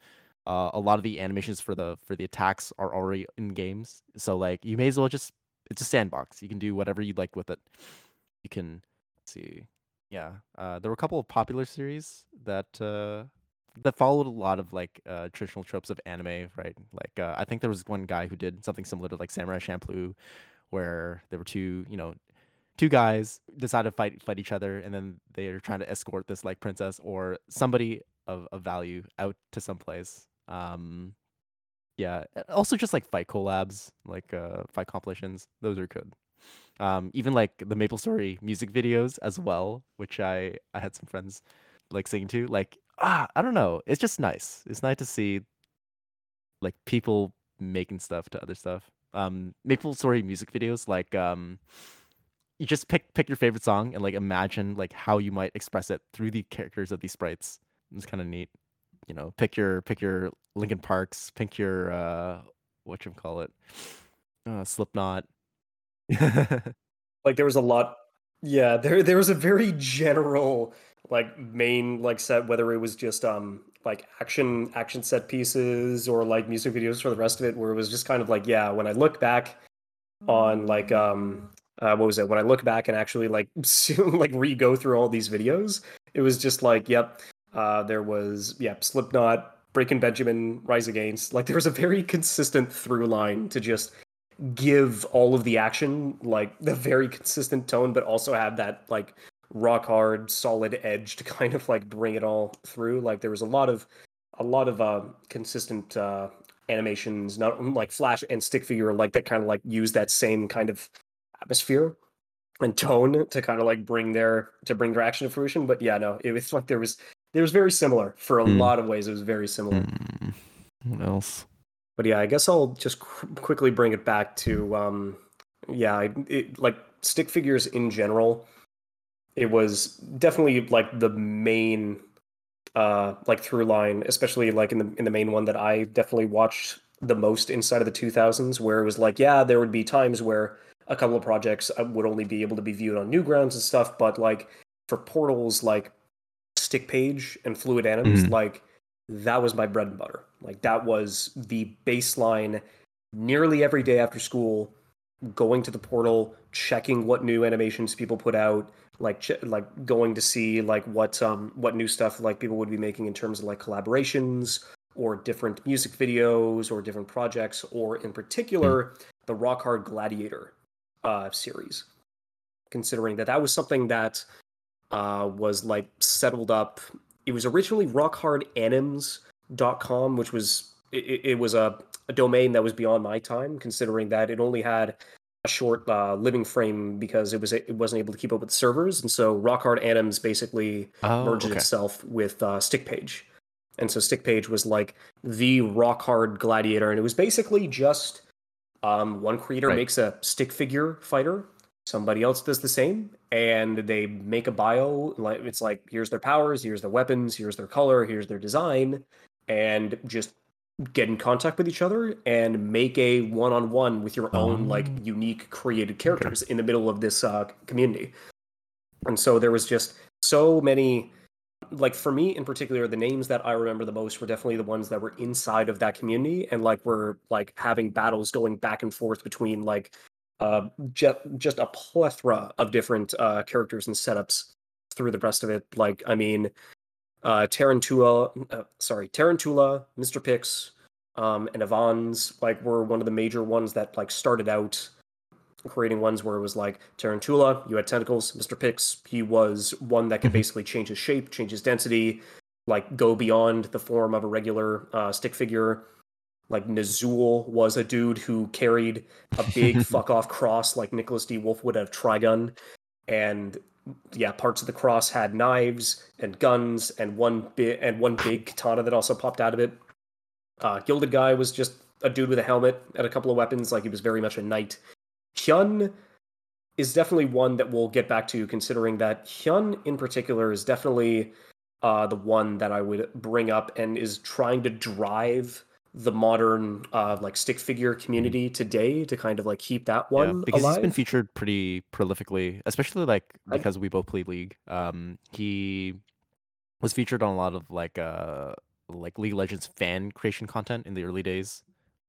Uh, a lot of the animations for the for the attacks are already in games, so like you may as well just it's a sandbox. You can do whatever you'd like with it. You can see, yeah. Uh, there were a couple of popular series that uh, that followed a lot of like uh, traditional tropes of anime, right? Like uh, I think there was one guy who did something similar to like Samurai Champloo, where there were two, you know, two guys decide to fight fight each other, and then they're trying to escort this like princess or somebody of, of value out to some place. Um, yeah. Also, just like fight collabs, like uh, fight compilations. Those are good. Um, even like the Maple Story music videos as well, which I I had some friends like singing to. Like ah, I don't know. It's just nice. It's nice to see like people making stuff to other stuff. Um, Maple Story music videos, like um, you just pick pick your favorite song and like imagine like how you might express it through the characters of these sprites. It's kind of neat. You know, pick your pick your Linkin Parks, pick your uh, what you call it, uh, Slipknot. like there was a lot yeah there there was a very general like main like set whether it was just um like action action set pieces or like music videos for the rest of it where it was just kind of like yeah when i look back on like um uh, what was it? When i look back and actually like like re-go through all these videos it was just like yep uh there was yep slipknot breaking benjamin rise against. Like there was a very consistent through line to just give all of the action like the very consistent tone but also have that like rock hard solid edge to kind of like bring it all through like there was a lot of a lot of uh consistent uh animations not like flash and stick figure like that kind of like use that same kind of atmosphere and tone to kind of like bring their to bring their action to fruition. But yeah, no, it was like there was there was very similar for a Mm. lot of ways. It was very similar. Hmm. What else? But yeah, I guess I'll just qu- quickly bring it back to um, yeah, it, like stick figures in general. It was definitely like the main uh like through line, especially like in the in the main one that I definitely watched the most inside of the 2000s where it was like yeah, there would be times where a couple of projects uh, would only be able to be viewed on Newgrounds and stuff, but like for portals like Stick Page and Fluid Anims, Mhm. like that was my bread and butter. Like that was the baseline nearly every day after school, going to the portal, checking what new animations people put out, like ch- like going to see like what um what new stuff like people would be making in terms of like collaborations or different music videos or different projects or in particular the Rock Hard Gladiator uh series. Considering that that was something that uh was like settled up it was originally rockhardanims.com which was it, it was a, a domain that was beyond my time considering that it only had short uh, living frame because it was it wasn't able to keep up with servers. And so rockhard anims basically Oh, merged okay. itself with uh, stickpage and so stickpage was like the rock hard gladiator. And it was basically just um, one creator Right. makes a stick figure fighter. Somebody else does the same. And they make a bio like it's like here's their powers here's their weapons here's their color here's their design and just get in contact with each other and make a one-on-one with your own like Oh. unique created characters in the middle of this uh, community. And so there was just so many like for me in particular the names that i remember the most were definitely the ones that were inside of that community and like were like having battles going back and forth between like uh just, just a plethora of different uh characters and setups through the rest of it. Like i mean uh tarantula uh, sorry tarantula mr pix um and avans like were one of the major ones that like started out creating ones where it was like Tarantula, you had tentacles. Mr. Pix, he was one that could Mhm. basically change his shape, change his density, like go beyond the form of a regular uh, stick figure. Like Nazul was a dude who carried a big fuck off cross, like Nicholas D. Wolfwood have Trigun, and yeah, parts of the cross had knives and guns, and one bit and one big katana that also popped out of it. Uh, Gilded Guy was just a dude with a helmet and a couple of weapons, like he was very much a knight. Hyun is definitely one that we'll get back to, considering that Hyun in particular is definitely uh, the one that I would bring up and is trying to drive the modern uh, like stick figure community today to kind of like keep that one yeah, because alive. he's been featured pretty prolifically, especially like I- because we both play League. Um, he was featured on a lot of like uh like League of Legends fan creation content in the early days,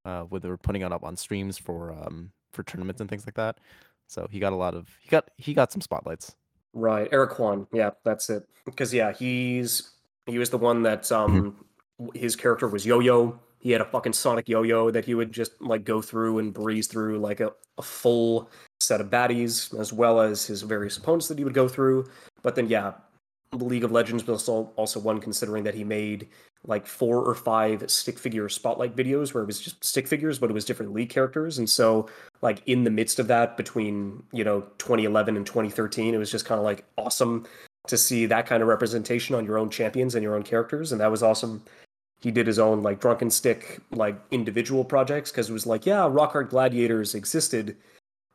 uh, where they were putting it up on streams for um for tournaments and things like that. So he got a lot of he got he got some spotlights. Right, Eric Kwan. Yeah, that's it. Because yeah, he's he was the one that um w- his character was Yo-Yo. He had a fucking sonic yo-yo that he would just like go through and breeze through like a, a full set of baddies, as well as his various opponents that he would go through. But then yeah, the League of Legends was also, also one considering that he made like four or five stick figure spotlight videos where it was just stick figures, but it was different league characters. And so like in the midst of that between you know 2011 and 2013 it was just kind of like awesome to see that kind of representation on your own champions and your own characters and that was awesome he did his own like drunken stick like individual projects because it was like yeah rock hard gladiators existed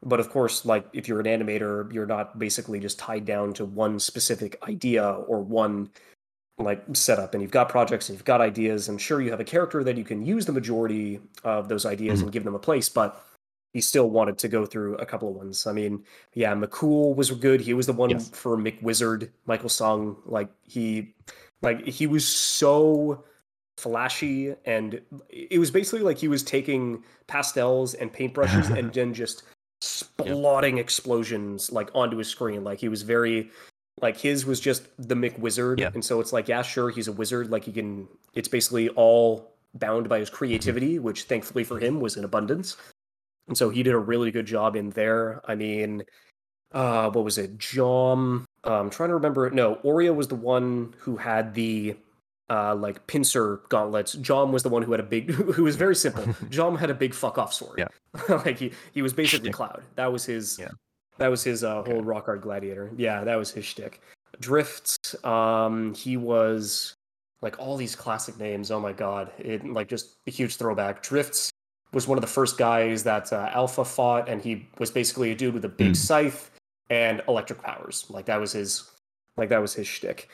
but of course like if you're an animator you're not basically just tied down to one specific idea or one like setup and you've got projects and you've got ideas and sure you have a character that you can use the majority of those ideas Mhm. and give them a place but he still wanted to go through a couple of ones. I mean, yeah, McCool was good. He was the one Yes. for McWizard, Michael song Like he, like he was so flashy, and it was basically like he was taking pastels and paintbrushes and then just splotting explosions like onto his screen. Like he was very, like his was just the McWizard, Yeah. and so it's like, yeah, sure, he's a wizard. Like he can. It's basically all bound by his creativity, which thankfully for him was in abundance. And so he did a really good job in there. I mean, uh, what was it? Jom. Uh, I'm trying to remember. No, Oreo was the one who had the uh, like pincer gauntlets. Jom was the one who had a big, who was very simple. Jom had a big fuck off sword. Yeah. like he, he was basically. Cloud. That was his. Yeah. That was his uh, whole rock hard gladiator. Yeah, that was his shtick. Drifts, um, he was like all these classic names. Oh my god, it like just a huge throwback. Drifts was one of the first guys that uh, Alpha fought, and he was basically a dude with a big Mm. scythe and electric powers. Like that was his, like that was his shtick.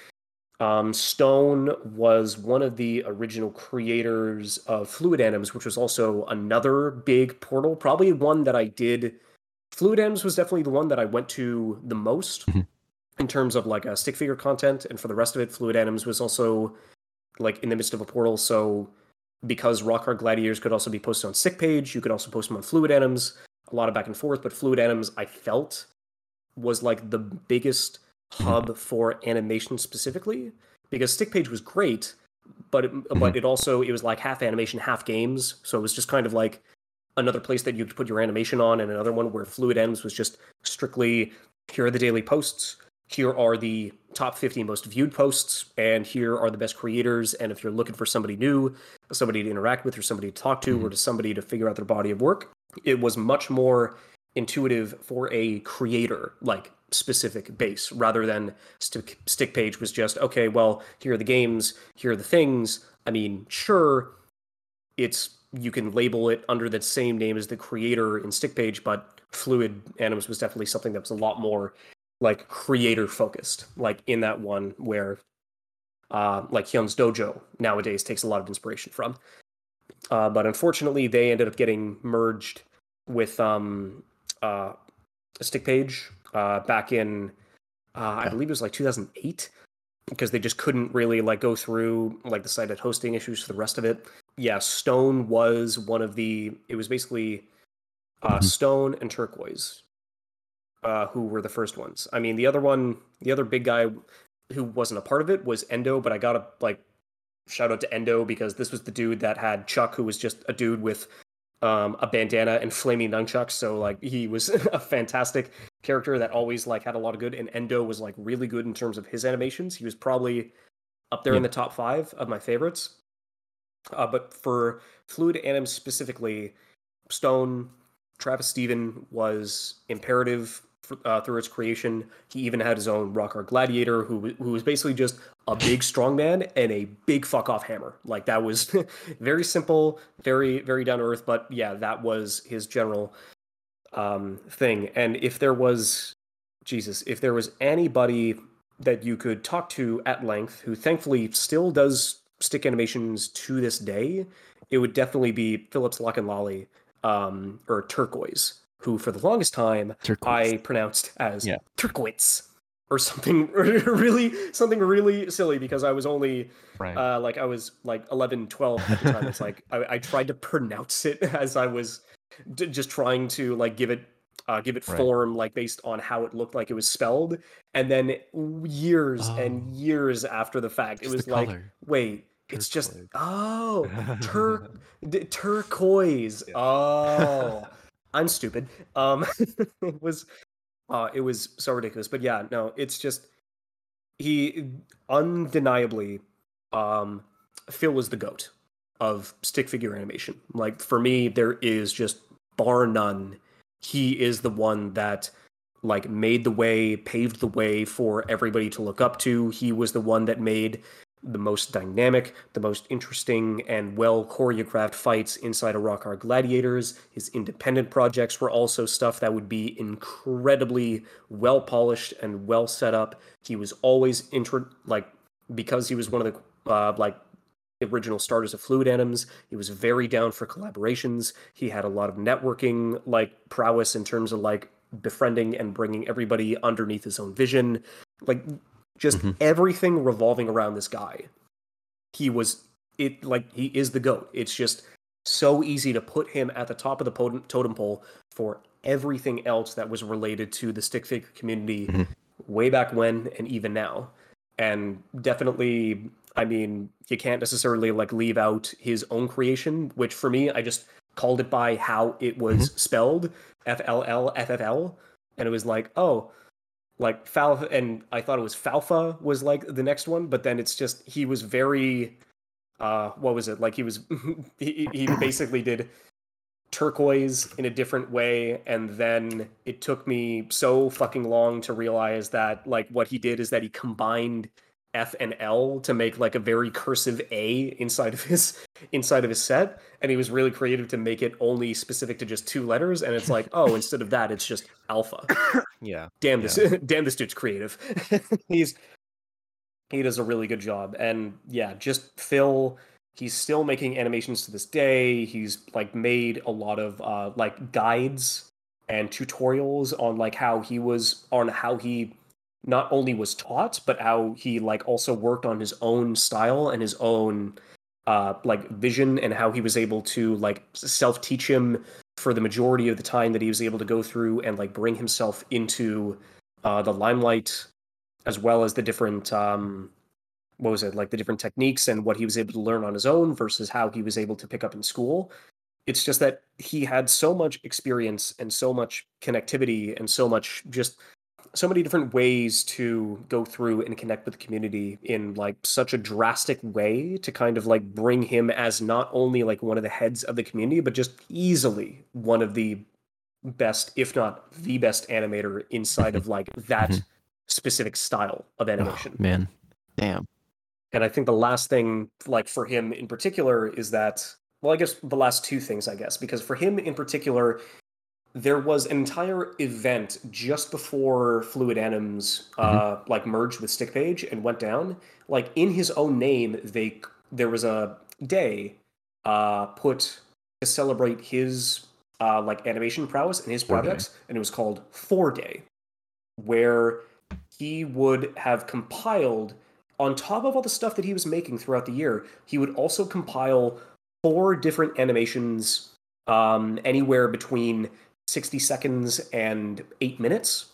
Um, Stone was one of the original creators of Fluid Anims, which was also another big portal. Probably one that I did. Fluid Anims was definitely the one that I went to the most Mhm. in terms of like a stick figure content, and for the rest of it, Fluid Anims was also like in the midst of a portal. So because Rock Hard Gladiators could also be posted on Stick Page, you could also post them on Fluid Anims. A lot of back and forth, but Fluid Anims I felt was like the biggest hub for animation specifically because Stick Page was great, but it, but mm-hmm. it also it was like half animation, half games. So it was just kind of like another place that you could put your animation on, and another one where Fluid Anims was just strictly here are the daily posts. Here are the top 50 most viewed posts, and here are the best creators. And if you're looking for somebody new, somebody to interact with, or somebody to talk to, or mm-hmm. to somebody to figure out their body of work, it was much more intuitive for a creator like specific base rather than stick, stick page was just okay well here are the games here are the things. I mean sure it's you can label it under the same name as the creator in stick page but fluid anims was definitely something that was a lot more like creator focused like in that one where uh like hyun's dojo nowadays takes a lot of inspiration from. Uh, but unfortunately they ended up getting merged with um uh stick page uh back in uh, i believe it was like 2008 because they just couldn't really like go through like the site had hosting issues for the rest of it. Yeah stone was one of the it was basically uh Mhm. stone and turquoise uh who were the first ones. I mean the other one the other big guy who wasn't a part of it was endo but i gotta like shout out to endo because this was the dude that had chuck who was just a dude with um, a bandana and flaming nunchucks. So like he was a fantastic character that always like had a lot of good. And Endo was like really good in terms of his animations. He was probably up there in the top five of my favorites. Uh, but for Fluid anim specifically, Stone, Travis Steven was imperative uh, through its creation. He even had his own rock hard gladiator, who who was basically just a big strong man and a big fuck off hammer. Like that was very simple, very very down to earth. But yeah, that was his general um, thing. And if there was Jesus, if there was anybody that you could talk to at length, who thankfully still does stick animations to this day, it would definitely be Phillips Lock and Lolly, um, or Turquoise, who for the longest time Turquoise. I pronounced as Yeah. Turquoise or something really something really silly because I was only right. uh, like I was like 11, 12 at the time. It's like I, I tried to pronounce it as I was d- just trying to like give it uh, give it Right. form like based on how it looked like it was spelled, and then years and Oh. years after the fact, it Just was like, color. wait, it's just oh tur d- turquoise. Yeah. Oh, I'm stupid. Um, it was uh, it was so ridiculous, but yeah, no, it's just he undeniably um Phil was the goat of stick figure animation. Like for me, there is just bar none. He is the one that like made the way, paved the way for everybody to look up to. He was the one that made the most dynamic, the most interesting, and well choreographed fights inside of Rock Hard Gladiators. His independent projects were also stuff that would be incredibly well polished and well set up. He was always intro like because he was one of the uh, like original starters of Fluid Anims. He was very down for collaborations. He had a lot of networking like prowess in terms of like befriending and bringing everybody underneath his own vision. Like just Mhm. everything revolving around this guy. He was it like he is the goat. It's just so easy to put him at the top of the totem totem pole for everything else that was related to the stick figure community Mhm. way back when and even now. And definitely, I mean, you can't necessarily like leave out his own creation, which for me, I just called it by how it was spelled F L L F F L. And it was like, oh, like Falfa, and I thought it was Falfa was like the next one, but then it's just he was very, uh, what was it like? He was he, he basically did turquoise in a different way and then it took me so fucking long to realize that like what he did is that he combined F and L to make like a very cursive A inside of his inside of his set, and he was really creative to make it only specific to just two letters. And it's like, oh, instead of that, it's just alpha. Yeah. Damn this, damn this dude's creative. He's he does a really good job, and yeah, just Phil. He's still making animations to this day. He's like made a lot of uh, like guides and tutorials on like how he was on how he not only was taught, but how he like also worked on his own style and his own uh like vision and how he was able to like self teach him for the majority of the time that he was able to go through and like bring himself into uh the limelight as well as the different um what was it like the different techniques and what he was able to learn on his own versus how he was able to pick up in school. It's just that he had so much experience and so much connectivity and so much just so many different ways to go through and connect with the community in like such a drastic way to kind of like bring him as not only like one of the heads of the community but just easily one of the best if not the best animator inside of like that Mhm. specific style of Oh, animation man. Damn. and I think the last thing, like for him in particular, is that well, I guess the last two things, I guess, because for him in particular, there was an entire event just before Fluid Anims uh, like merged with Stick Page and went down. Like in his own name, they there was a day uh, put to celebrate his uh, like animation prowess and his projects, and it was called Four Day, where he would have compiled on top of all the stuff that he was making throughout the year, he would also compile four different animations, um, anywhere between 60 seconds and eight minutes.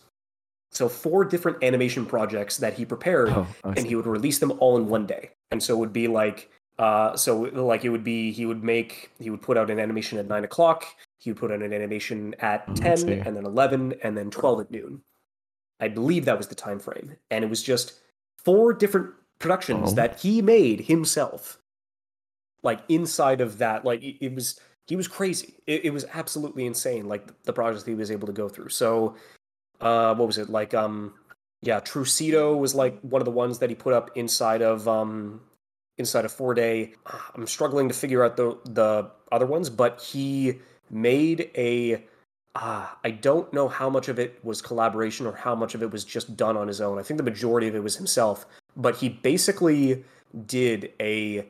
So, four different animation projects that he prepared, Oh, and he would release them all in one day. And so it would be like, uh, so like it would be, he would make, he would put out an animation at nine o'clock, he would put out an animation at Oh, 10, and then 11, and then 12 at noon. I believe that was the time frame. And it was just four different productions Oh. that he made himself. Like inside of that, like it was he was crazy. It, it was absolutely insane, like the, the projects he was able to go through. So uh what was it? Like um yeah, Trucedo was like one of the ones that he put up inside of um inside of four day. I'm struggling to figure out the the other ones, but he made a Ah, I don't know how much of it was collaboration or how much of it was just done on his own. I think the majority of it was himself, but he basically did a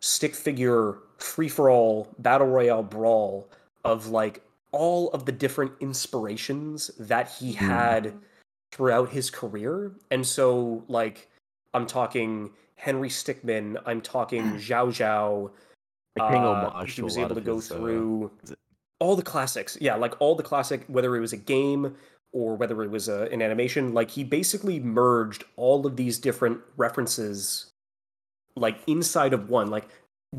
stick figure free for all battle royale brawl of like all of the different inspirations that he Hmm. had throughout his career. And so like I'm talking Henry Stickmin, I'm talking Xiao Xiao, Like paying uh, he was able to go his, uh, through it- all the classics. Yeah, like all the classic, whether it was a game or whether it was a, an animation. Like he basically merged all of these different references, like inside of one. Like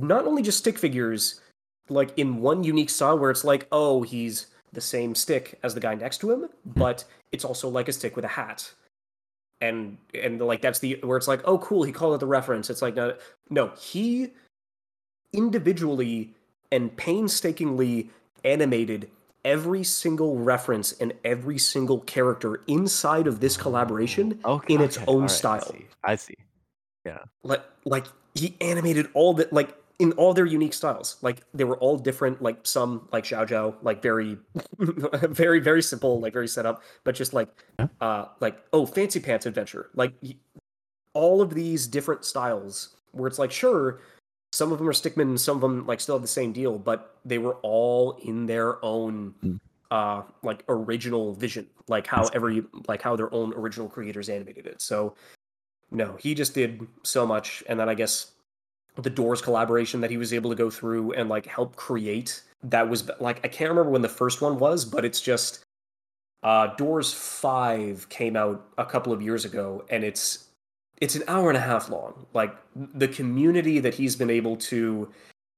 not only just stick figures, like in one unique style where it's like, oh, he's the same stick as the guy next to him, hmm. but it's also like a stick with a hat. And and like that's the where it's like, oh cool, he called it the reference. It's like no no, he individually and painstakingly animated every single reference and every single character inside of this collaboration Okay, in its okay, own alright, style. I see. I see. like like he animated all the like in all their unique styles like they were all different like some like Xiao Zhao like very very very simple like very set up but just like Yeah. uh like oh fancy pants adventure like all of these different styles where it's like sure some of them are stickman some of them like still have the same deal but they were all in their own Mm. uh like original vision like how every like how their own original creators animated it so no, he just did so much, and then I guess the Doors collaboration that he was able to go through and like help create. That was like I can't remember when the first one was, but it's just uh Doors Five came out a couple of years ago, and it's it's an hour and a half long. Like the community that he's been able to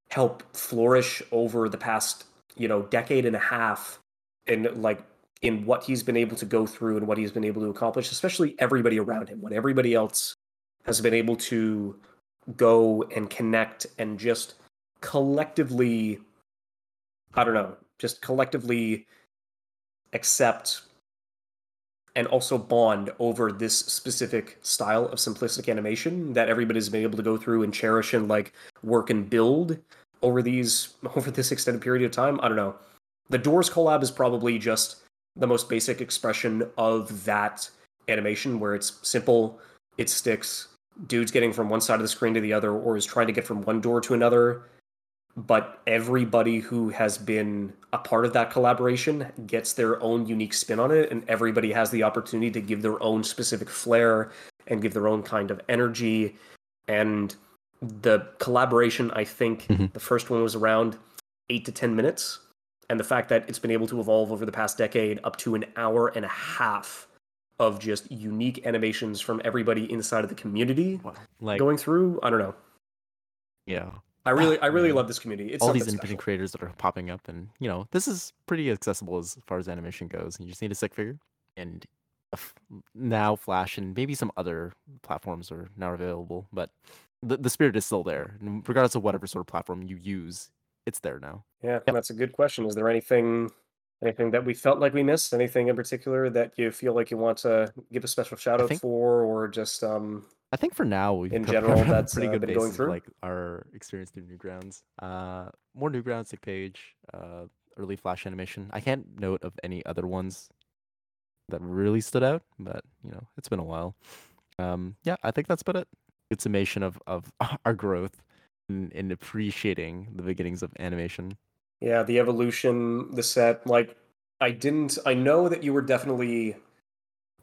help flourish over the past you know decade and a half, and like in what he's been able to go through and what he's been able to accomplish, especially everybody around him, when everybody else has been able to go and connect and just collectively I don't know, just collectively accept and also bond over this specific style of simplistic animation that everybody's been able to go through and cherish and like work and build over these over this extended period of time. I don't know. The Doors collab is probably just the most basic expression of that animation where it's simple, it sticks, dude's getting from one side of the screen to the other or is trying to get from one door to another. But everybody who has been a part of that collaboration gets their own unique spin on it and everybody has the opportunity to give their own specific flair and give their own kind of energy. And the collaboration i think Mhm. the first one was around 8 to 10 minutes. And the fact that it's been able to evolve over the past decade up to an hour and a half of just unique animations from everybody inside of the community Like, going through i don't know yeah, i really i really man. love this community it's all these independent creators that are popping up, and you know, this is pretty accessible as far as animation goes. You just need a stick figure, and now Flash and maybe some other platforms are now available, but the the spirit is still there, and regardless of whatever sort of platform you use, it's there now. Yeah, that's a good question. Is there anything anything that we felt like we missed? Anything in particular that you feel like you want to give a special shout out think- for, or just um I think for now we've In general, that's, pretty uh, good been going basis of, through? like our experience through Newgrounds. Uh, more Newgrounds, like page, uh, early Flash animation. I can't note of any other ones that really stood out, but you know, it's been a while. Um, yeah, I think that's about it. Good summation of of our growth in, in appreciating the beginnings of animation. Yeah, the evolution, the set. Like, I didn't. I know that you were definitely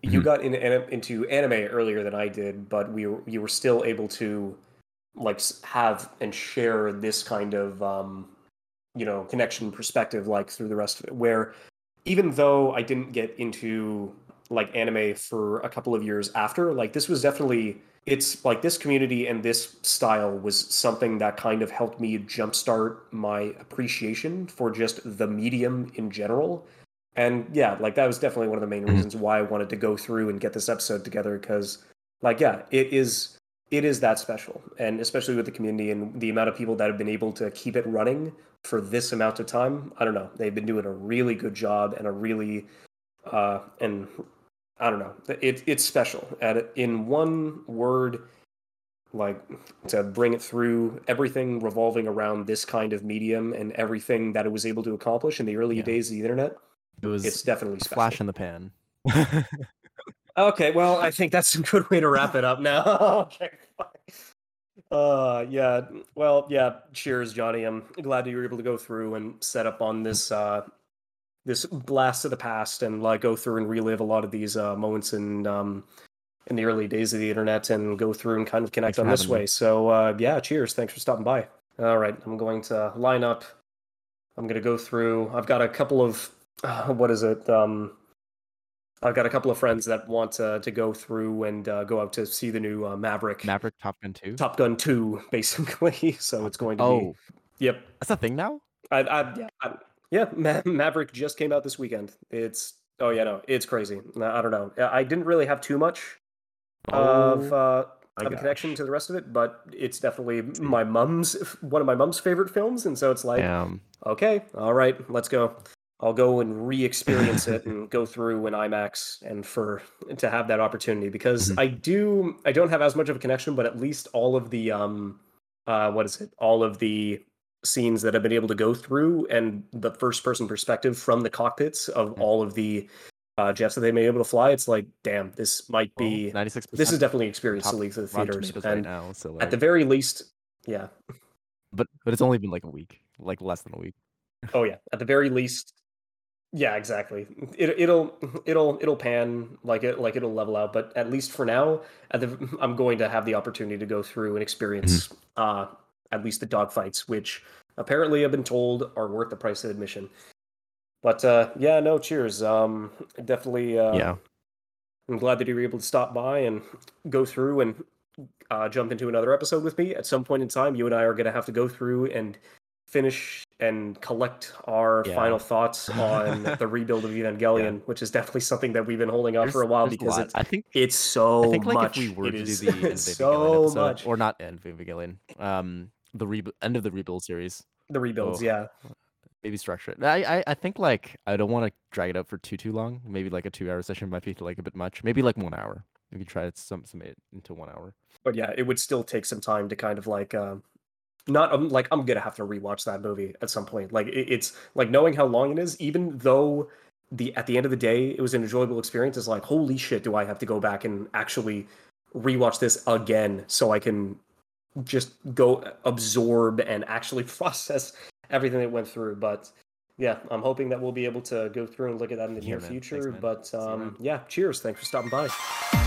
you Mhm. got in, anim- into anime earlier than I did, but we were, you were still able to like have and share this kind of um you know connection perspective like through the rest of it where even though I didn't get into like anime for a couple of years after, like this was definitely it's like this community and this style was something that kind of helped me jumpstart my appreciation for just the medium in general. And yeah, like that was definitely one of the main Mhm. reasons why I wanted to go through and get this episode together because like yeah, it is it is that special. And especially with the community and the amount of people that have been able to keep it running for this amount of time. I don't know. They've been doing a really good job and a really uh and I don't know. It it's special. At in one word like to bring it through everything revolving around this kind of medium and everything that it was able to accomplish in the early Yeah. days of the internet. It was It's definitely special. flash in the pan. Okay, well, I think that's a good way to wrap it up now. okay, fine. Uh, yeah. Well, yeah. Cheers, Johnny. I'm glad you were able to go through and set up on this uh, this blast of the past and like go through and relive a lot of these uh, moments in um, in the early days of the internet and go through and kind of connect Thanks on this having me. way. So uh, yeah, cheers. Thanks for stopping by. All right, I'm going to line up. I'm going to go through. I've got a couple of uh, what is it? Um, I've got a couple of friends that want to, to go through and uh, go out to see the new uh, Maverick, Maverick Top Gun 2. Top Gun 2, basically. So it's going to oh, be. Yep. that's a thing now? I, I, yeah, I, yeah. Ma- Maverick just came out this weekend. It's. Oh, yeah, no. It's crazy. I don't know. I didn't really have too much of, Oh, uh, of a connection to the rest of it, but it's definitely my mom's, one of my mom's favorite films. And so it's like, Damn. okay, all right, let's go. I'll go and re-experience it and go through an IMAX and for to have that opportunity because Mhm. I do I don't have as much of a connection, but at least all of the um uh what is it? All of the scenes that I've been able to go through and the first person perspective from the cockpits of Mhm. all of the uh, jets that they may be able to fly, it's like, damn, this might Well, be 96%. this is definitely experience to leave the theaters. Tomatoes right now. So at the very least, yeah, but but it's only been like a week, like less than a week. Oh yeah, at the very least. Yeah, exactly. It, it'll it'll it'll pan like it like it'll level out, but at least for now, at the I'm going to have the opportunity to go through and experience uh at least the dogfights, which apparently I've been told are worth the price of admission. But uh yeah, no, cheers. Um definitely uh yeah, I'm glad that you were able to stop by and go through and uh, jump into another episode with me. At some point in time, you and I are going to have to go through and finish and collect our Yeah. final thoughts on the rebuild of Evangelion, which is definitely something that we've been holding off for a while because lot. it's I think it's so I think like much. if we were It to do the Evangelion so episode, much. or not Evangelion, um, the re- end of the rebuild series. the rebuilds, yeah. maybe structure it. I, I I think like I don't want to drag it out for too too long. Maybe like a two hour session might be like a bit much. Maybe like one hour. We could try it some some it into one hour. But yeah, it would still take some time to kind of like um not um, like I'm gonna have to rewatch that movie at some point. Like it, it's like knowing how long it is, even though the at the end of the day it was an enjoyable experience. Is like holy shit, do I have to go back and actually rewatch this again so I can just go absorb and actually process everything that went through. But yeah, I'm hoping that we'll be able to go through and look at that in the Here, near man. future. Thanks, but um, yeah, cheers. Thanks for stopping by.